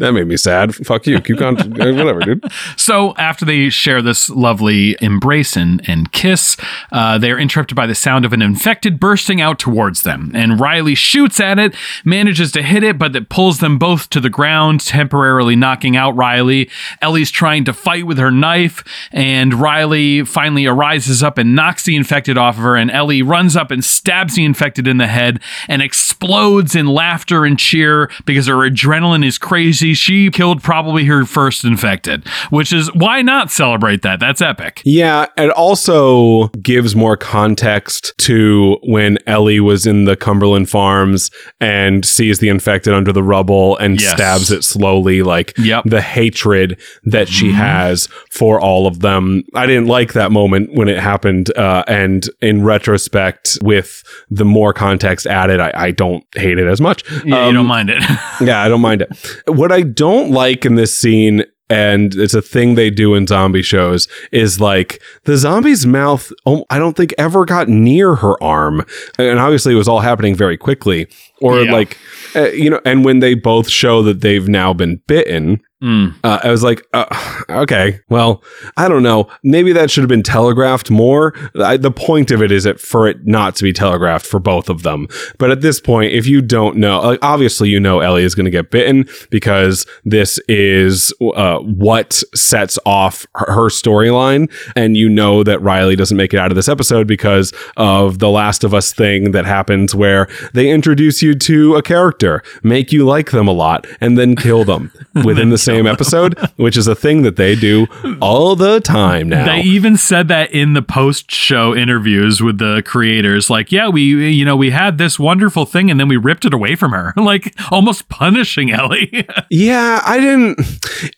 That made me sad. Fuck you. Keep on. (laughs) Whatever, dude. So after they share this lovely embrace and, and kiss, uh, they are interrupted by the sound of an infected bursting out towards them. And Riley shoots at it, manages to hit it, but it pulls them both to the ground, temporarily knocking out Riley. Ellie's trying to fight with her knife, and Riley finally arises up and knocks the infected off of her. And Ellie runs up and stabs the infected in the head and explodes in laughter and cheer because her adrenaline is crazy. She killed probably her first infected, which is why not celebrate that? That's epic. Yeah, it also gives more context to when Ellie was in the Cumberland Farms and sees the infected under the rubble and Yes. stabs it slowly, like Yep. the hatred that she has for all of them. I didn't like that moment when it happened, uh, and in retrospect, with the more context added, I, I don't hate it as much. Yeah, you Um, don't mind it. (laughs) yeah, I don't mind it. What I don't like in this scene, and it's a thing they do in zombie shows, is like the zombie's mouth, oh, I don't think ever got near her arm. And obviously, it was all happening very quickly. Or Yeah. like, uh, you know, and when they both show that they've now been bitten, Mm. uh, I was like, uh, okay, well, I don't know. Maybe that should have been telegraphed more. I, the point of it is it for it not to be telegraphed for both of them. But at this point, if you don't know, like obviously you know Ellie is going to get bitten because this is uh, what sets off her, her storyline, and you know that Riley doesn't make it out of this episode because of the Last of Us thing that happens where they introduce you you to a character, make you like them a lot, and then kill them (laughs) within the same (laughs) episode, which is a thing that they do all the time now. They even said that in the post-show interviews with the creators, like, yeah, we, you know, we had this wonderful thing, and then we ripped it away from her, (laughs) like almost punishing Ellie. (laughs) Yeah, I didn't.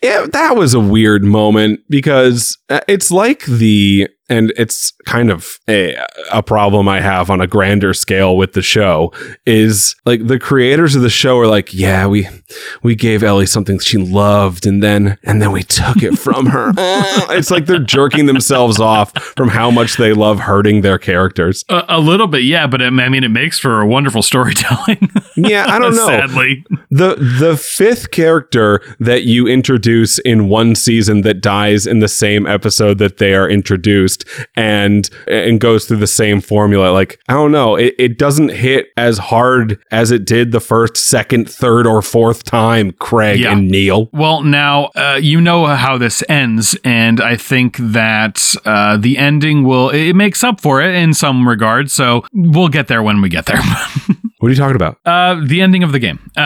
Yeah, that was a weird moment because uh, it's like the and it's kind of a, a problem I have on a grander scale with the show is like the creators of the show are like, yeah, we we gave Ellie something she loved and then and then we took it from her. (laughs) (laughs) it's like they're jerking themselves off from how much they love hurting their characters. a, a little bit, yeah, but it, I mean, it makes for a wonderful storytelling. (laughs) Yeah, I don't know. Sadly, the the fifth character that you introduce in one season that dies in the same episode that they are introduced and and goes through the same formula like i don't know it, it doesn't hit as hard as it did the first second third or fourth time craig Yeah. and neil Well, now uh, you know how this ends, and I think that uh, the ending will it makes up for it in some regards. So we'll get there when we get there. (laughs) what are you talking about uh, the ending of the game. (laughs)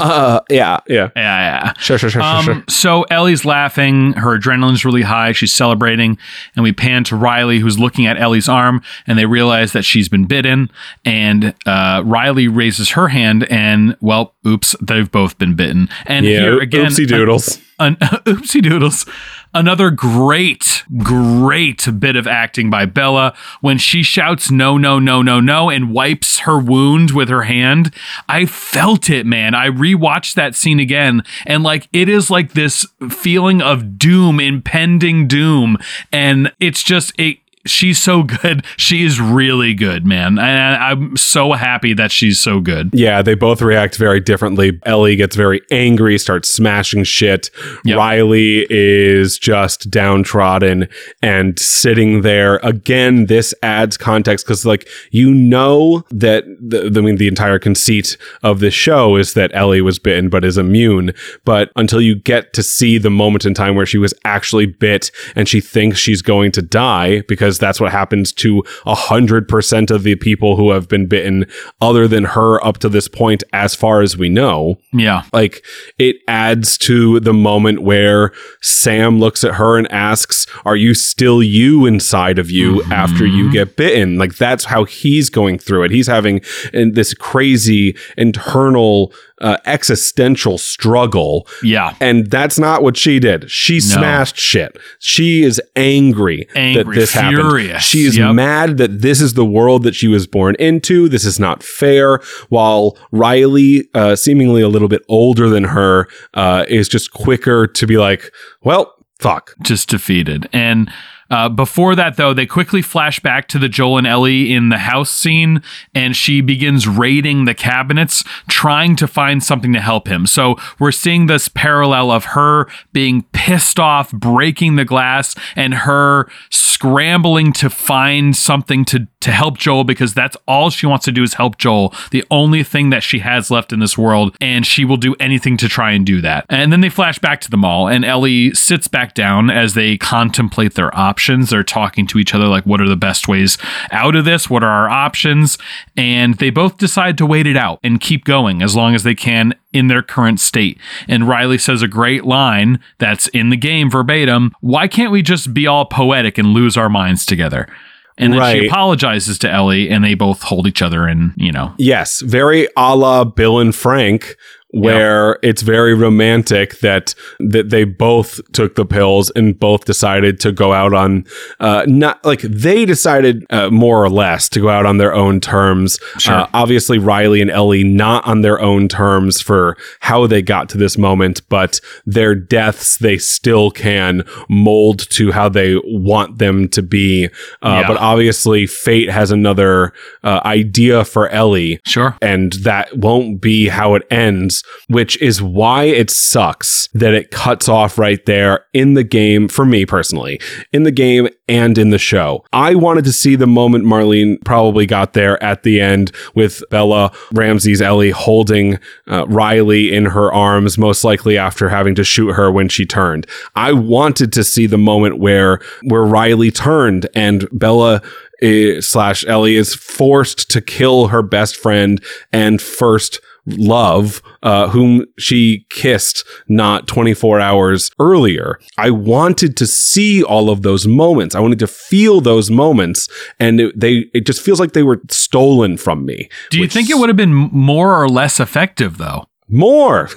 Uh, yeah yeah yeah, yeah. sure sure sure sure, sure. Um, so Ellie's laughing, her adrenaline's really high, she's celebrating, and we pan to Riley, who's looking at Ellie's arm, and they realize that she's been bitten. And uh, Riley raises her hand, and well, oops, they've both been bitten. And yeah here again, oopsie doodles an (laughs) oopsie doodles. Another great, great bit of acting by Bella when she shouts no, no, no, no, no, and wipes her wound with her hand. I felt it, man. I rewatched that scene again, and like it is like this feeling of doom, impending doom, and it's just it. She's so good. She is really good, man. And I'm so happy that she's so good. Yeah, they both react very differently. Ellie gets very angry, starts smashing shit. Yep. Riley is just downtrodden and sitting there. Again, this adds context because, like, you know that the, I mean, the entire conceit of this show is that Ellie was bitten but is immune. But until you get to see the moment in time where she was actually bit and she thinks she's going to die because that's what happens to a hundred percent of the people who have been bitten other than her up to this point, as far as we know. Yeah. Like it adds to the moment where Sam looks at her and asks, Are you still you inside of you mm-hmm. after you get bitten? Like that's how he's going through it. He's having in this crazy internal uh, existential struggle. Yeah. And that's not what she did. She smashed shit. She is angry, that Angry, this happened. She is Yep. mad that this is the world that she was born into. This is not fair. While Riley, uh, seemingly a little bit older than her, uh, is just quicker to be like, well, fuck. just defeated. And uh, before that, though, they quickly flash back to the Joel and Ellie in the house scene, and she begins raiding the cabinets, trying to find something to help him. So we're seeing this parallel of her being pissed off, breaking the glass, and her scrambling to find something to to help Joel because that's all she wants to do is help Joel. The only thing that she has left in this world, and she will do anything to try and do that. And then they flash back to the mall, and Ellie sits back down as they contemplate their options. They're talking to each other like, what are the best ways out of this? What are our options? And they both decide to wait it out and keep going as long as they can in their current state. And Riley says a great line that's in the game verbatim Why can't we just be all poetic and lose our minds together? And then she apologizes to Ellie, and they both hold each other and, you know, Yes, very a la Bill and Frank, where it's very romantic that that they both took the pills and both decided to go out on uh not like they decided uh, more or less to go out on their own terms Sure. uh, obviously riley and ellie not on their own terms for how they got to this moment but their deaths they still can mold to how they want them to be uh, Yeah. but obviously fate has another uh, idea for ellie sure. and that won't be how it ends, which is why it sucks that it cuts off right there in the game, for me personally, in the game and in the show. I wanted to see the moment Marlene probably got there at the end with Bella Ramsey's Ellie holding uh, Riley in her arms, most likely after having to shoot her when she turned. I wanted to see the moment where where Riley turned and Bella eh, slash Ellie is forced to kill her best friend and first love, uh, whom she kissed not 24 hours earlier. I wanted to see all of those moments. I wanted to feel those moments, and it, they it just feels like they were stolen from me. Do you which- think it would have been more or less effective though? more? (laughs)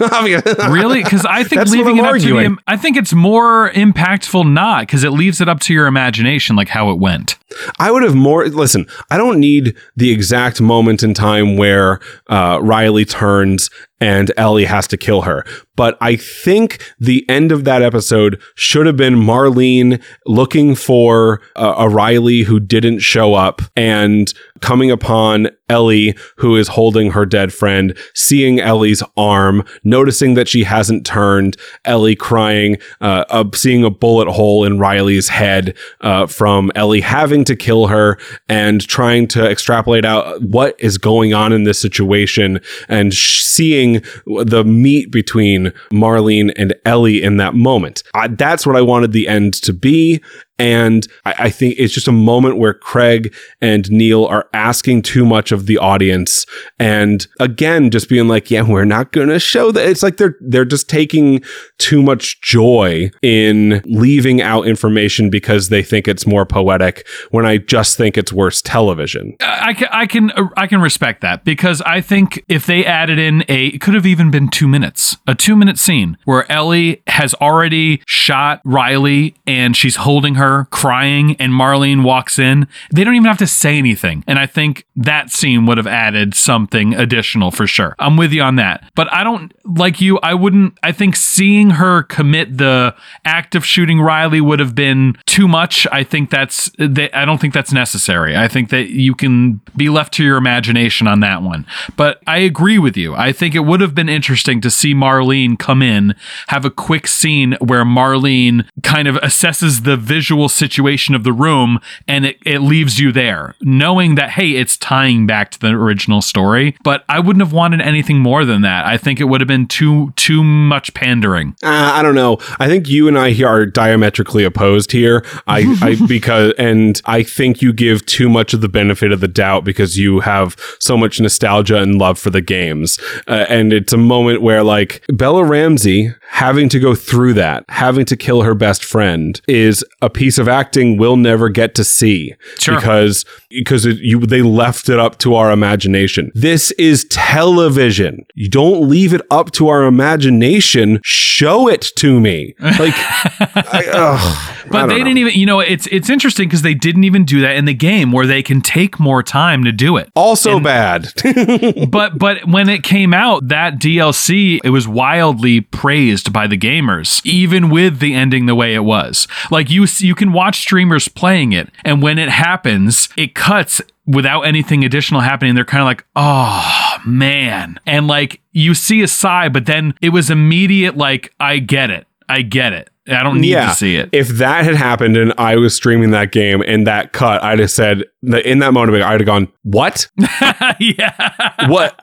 Really? Because I (laughs) think leaving it up to arguing. the, I think it's more impactful not because it leaves it up to your imagination, like how it went. I would have more. Listen, I don't need the exact moment in time where uh, Riley turns and Ellie has to kill her. But I think the end of that episode should have been Marlene looking for uh, a Riley who didn't show up and coming upon Ellie, who is holding her dead friend, seeing Ellie's arm, noticing that she hasn't turned, Ellie crying, uh, uh, seeing a bullet hole in Riley's head uh, from Ellie having to kill her, and trying to extrapolate out what is going on in this situation and sh- seeing the meet between Marlene and Ellie in that moment. I, that's what I wanted the end to be. And I, I think it's just a moment where Craig and Neil are asking too much of the audience. And again, just being like, yeah, we're not going to show that. It's like they're, they're just taking too much joy in leaving out information because they think it's more poetic when I just think it's worse television. I can, I can, uh, I can respect that because I think if they added in a, it could have even been two minutes, a two minute scene where Ellie has already shot Riley and she's holding her crying and Marlene walks in. They don't even have to say anything. And I think that scene would have added something additional for sure. I'm with you on that. But I don't, like you, I wouldn't, I think seeing her commit the act of shooting Riley would have been too much. I think that's, they, I don't think that's necessary. I think that you can be left to your imagination on that one. But I agree with you. I think it would have been interesting to see Marlene come in, have a quick scene where Marlene kind of assesses the visual situation of the room and it, it leaves you there, knowing that, hey, it's tying back to the original story. But I wouldn't have wanted anything more than that. I think it would have been too too much pandering. Uh, I don't know. I think you and I here are diametrically opposed here. I, I (laughs) because and I think you give too much of the benefit of the doubt because you have so much nostalgia and love for the games, uh, and it's a moment where like Bella Ramsey having to go through that, having to kill her best friend, is a piece of acting we'll never get to see Sure. because because it, you they left it up to our imagination. This is television. You don't leave it up to our imagination. Show it to me. Like, (laughs) I But they know. didn't even, you know, it's it's interesting because they didn't even do that in the game where they can take more time to do it. Also bad. (laughs) but but when it came out, that DLC it was wildly praised by the gamers, even with the ending the way it was. Like you you can watch streamers playing it, and when it happens, it cuts without anything additional happening. They're kind of like, oh man, and like you see a sigh, but then it was immediate. Like I get it, I get it. I don't need yeah. to see it. If that had happened and I was streaming that game and that cut, I'd have said that in that moment, I'd have gone, "What? (laughs) yeah, What?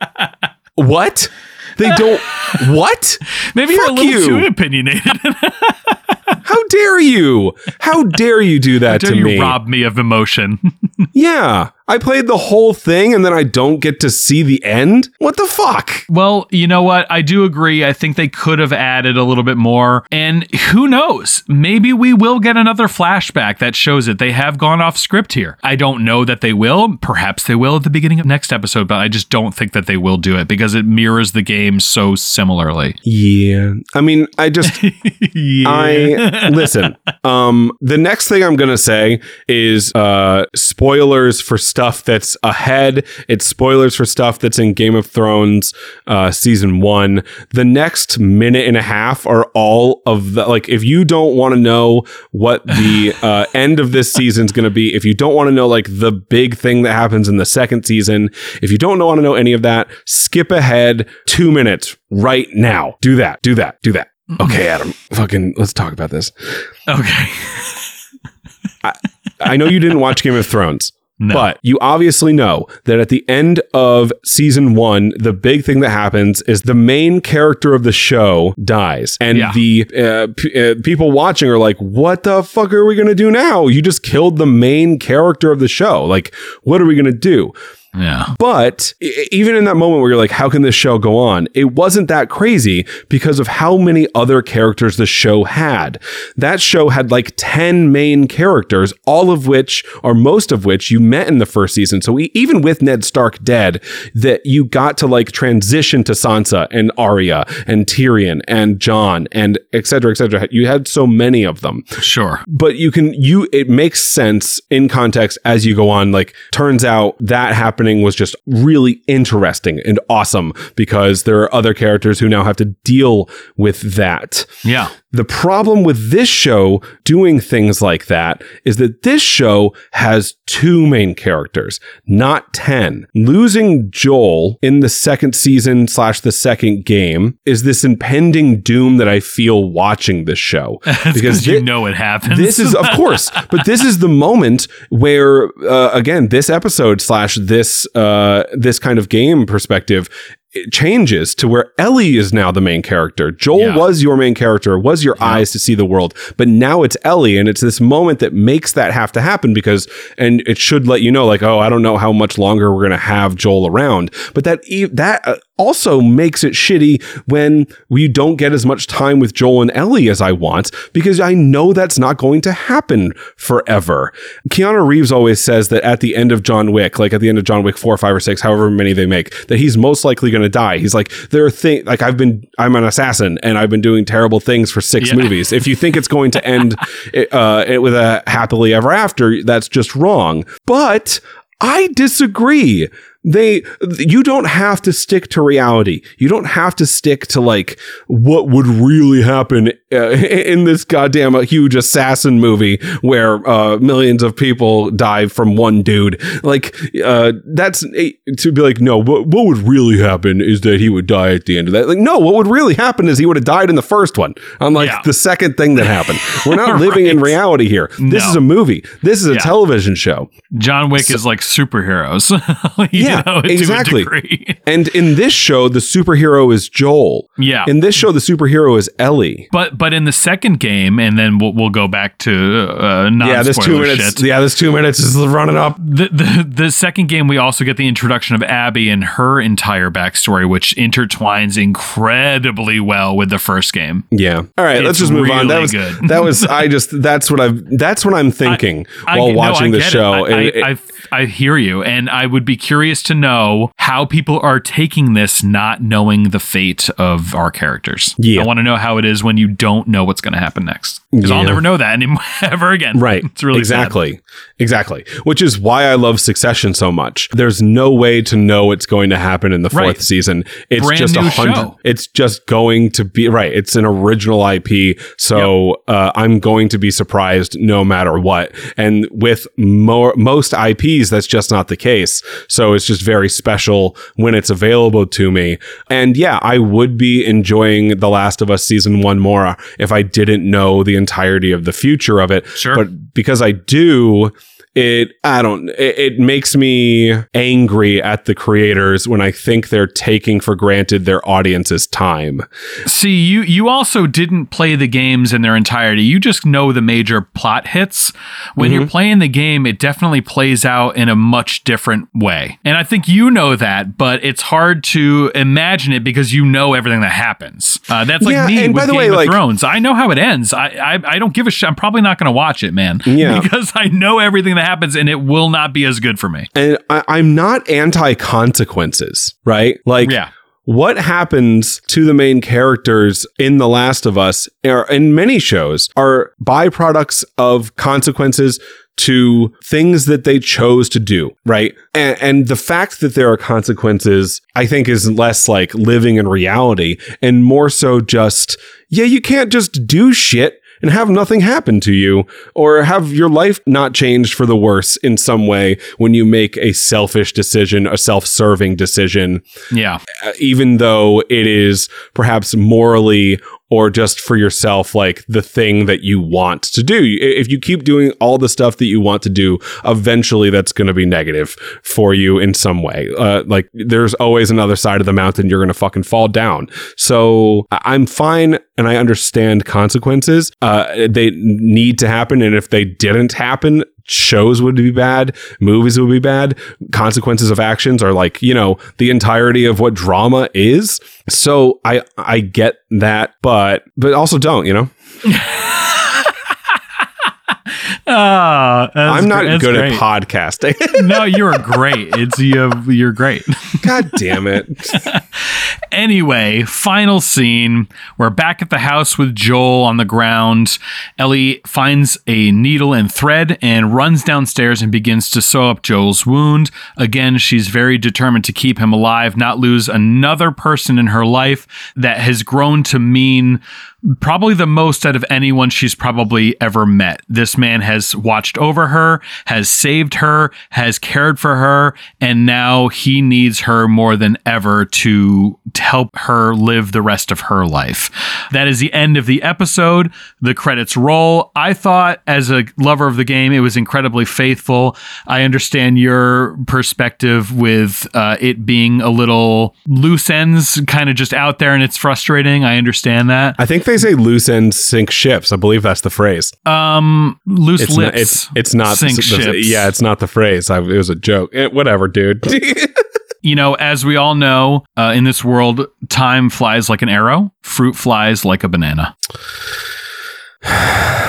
what? They don't. What? (laughs) maybe you're a little you. too opinionated. (laughs) How dare you? How dare you do that Dare to you me? rob me of emotion? Yeah, I played the whole thing and then I don't get to see the end. What the fuck? Well, you know what? I do agree. I think they could have added a little bit more. And who knows? Maybe we will get another flashback that shows it. They have gone off script here. I don't know that they will. Perhaps they will at the beginning of next episode, but I just don't think that they will do it because it mirrors the game so similarly. Yeah, I mean, I just (laughs) yeah. I listen. Um, the next thing I'm gonna say is uh spoilers for stuff that's ahead. It's spoilers for stuff that's in Game of Thrones uh season one. The next minute and a half are all of the like. If you don't want to know what the (laughs) uh, end of this season's gonna be, if you don't want to know like the big thing that happens in the second season, if you don't want to know any of that, skip ahead two minutes right now. Do that. Do that. Do that. Okay, Adam. Fucking let's talk about this. okay. I, I know you didn't watch Game of Thrones. No. But you obviously know that at the end of season one, the big thing that happens is the main character of the show dies. And Yeah. the uh, p- uh, people watching are like, what the fuck are we going to do now? You just killed the main character of the show. Like, what are we going to do? Yeah. But even in that moment where you're like, how can this show go on? It wasn't that crazy because of how many other characters the show had. That show had like 10 main characters, all of which, or most of which, you met in the first season. So e- even with Ned Stark dead, that you got to like transition to Sansa and Arya and Tyrion and Jon and et cetera, et cetera. You had so many of them Sure. but you can you it makes sense in context as you go on like turns out that happening was just really interesting and awesome because there are other characters who now have to deal with that Yeah. The problem with this show doing things like that is that this show has two main characters, not 10. Losing Joel in the second season slash the second game is this impending doom that I feel watching this show. (laughs) Because you thi- know it happens. this is, of course, (laughs) but this is the moment where, uh, again, this episode slash this uh, this kind of game perspective it changes to where Ellie is now the main character. Joel Yeah. was your main character, was your eyes to see the world, but now it's Ellie, and it's this moment that makes that have to happen because, and it should let you know, like, oh, I don't know how much longer we're gonna have Joel around, but that e- that uh, also makes it shitty when we don't get as much time with Joel and Ellie as I want because I know that's not going to happen forever. Keanu Reeves always says that at the end of John Wick, like at the end of John Wick 4, 5, or 6, however many they make, that he's most likely going to die. He's like, there are things, like I've been, I'm an assassin and I've been doing terrible things for six Yeah. movies. If you think it's going to end (laughs) uh, with a happily ever after, that's just wrong. But I disagree. They, you don't have to stick to reality. You don't have to stick to like what would really happen uh, (laughs) in this goddamn uh, huge assassin movie where uh, millions of people die from one dude. Like, uh, that's to be like, no, what, what would really happen is that he would die at the end of that. Like, no, what would really happen is he would have died in the first one. Unlike Yeah. the second thing that happened. We're not (laughs) living in reality here. This No. is a movie. This is a Yeah. television show. John Wick is like superheroes. (laughs) Yeah, know, exactly. And in this show, the superhero is Joel. Yeah. In this show, the superhero is Ellie. But but in the second game, and then we'll, we'll go back to uh, non Yeah, this two minutes. Shit. Yeah, this two minutes is running up. The, the the second game, we also get the introduction of Abby and her entire backstory, which intertwines incredibly well with the first game. Yeah. All right, let's just move on. That was good. that was. I just that's what I've. That's what I'm thinking I- while no, watching I the it. show. I, I, it- I, I hear you, and I would be curious to know how people are taking this, not knowing the fate of our characters. Yeah. I want to know how it is when you don't know what's going to happen next, because I'll never know that anymore (laughs) ever again. Right. It's really sad. exactly. Exactly. Which is why I love Succession so much. There's no way to know what's going to happen in the fourth Right. season. It's Brand just a hundred. show. It's just going to be right. It's an original IP. So uh, I'm going to be surprised no matter what. And with more most IPs, that's just not the case. So it's just very special when it's available to me. And yeah, I would be enjoying The Last of Us season one more if I didn't know the entirety of the future of it. Sure. But because I do, it I don't it, it makes me angry at the creators when I think they're taking for granted their audience's time. See, you you also didn't play the games in their entirety. You just know the major plot hits. When Mm-hmm. you're playing the game, it definitely plays out in a much different way. And I think you know that, but it's hard to imagine it because you know everything that happens. Uh, that's like Yeah, me and with Game way, of like- Thrones. I know how it ends. I, I I don't give a shit. I'm probably not going to watch it, man. Yeah. (laughs) because I know everything that happens, and it will not be as good for me. And I, I'm not anti consequences, right? Like Yeah. what happens to the main characters in The Last of Us or in many shows are byproducts of consequences to things that they chose to do, right? And, and the fact that there are consequences, I think, is less like living in reality and more so just, yeah, you can't just do shit and have nothing happen to you or have your life not changed for the worse in some way when you make a selfish decision, a self serving decision Yeah. uh, even though it is perhaps morally or just for yourself, like the thing that you want to do. If you keep doing all the stuff that you want to do, eventually that's going to be negative for you in some way. Uh, like there's always another side of the mountain you're going to fucking fall down. So I'm fine and I understand consequences. Uh, they need to happen. And if they didn't happen, shows would be bad, movies would be bad, consequences of actions are like, you know, the entirety of what drama is. So I I get that, but but also don't, you know? (laughs) Ah, I'm not that's good great. at podcasting. (laughs) no, you're great. It's you. You're great. (laughs) God damn it. Anyway, final scene. We're back at the house with Joel on the ground. Ellie finds a needle and thread and runs downstairs and begins to sew up Joel's wound. Again, she's very determined to keep him alive, not lose another person in her life that has grown to mean probably the most out of anyone she's probably ever met. This man has watched over her, has saved her, has cared for her, and now he needs her more than ever to, to help her live the rest of her life. That is the end of the episode. The credits roll. I thought, as a lover of the game, it was incredibly faithful. I understand your perspective with uh, it being a little loose ends, kind of just out there, and it's frustrating. I understand that. I think they say loose ends sink ships. I believe that's the phrase. Um, loose It's lips. not, it's it's not sink the- ships. yeah, it's not the phrase. I, it was a joke. Eh, whatever, dude. (laughs) you know, as we all know, uh, in this world, time flies like an arrow, fruit flies like a banana. (sighs) (sighs) (sighs)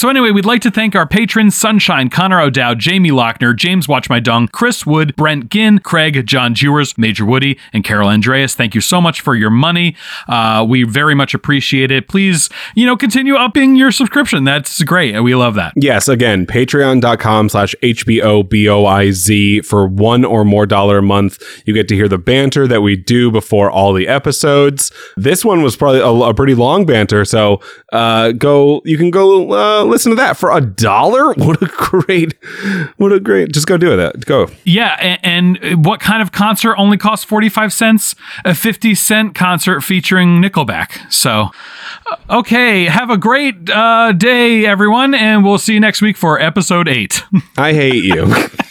So anyway, we'd like to thank our patrons Sunshine, Connor O'Dowd, Jamie Lochner, James Watch My Dung, Chris Wood, Brent Ginn, Craig, John Jewers, Major Woody, and Carol Andreas. Thank you so much for your money. Uh, we very much appreciate it. Please, you know, continue upping your subscription. That's great. We love that. Yes, again, patreon.com slash HBOBOIZ for one or more dollar a month. You get to hear the banter that we do before all the episodes. This one was probably a, a pretty long banter, so uh, go, you can go uh, listen to that for a dollar. (laughs) What a great, what a great, just go do it. Go. Yeah, a- and what kind of concert only costs 45 cents? A 50 cent concert featuring Nickelback. So, uh, okay, have a great uh, day, everyone, and we'll see you next week for episode 8. (laughs) I hate you. (laughs)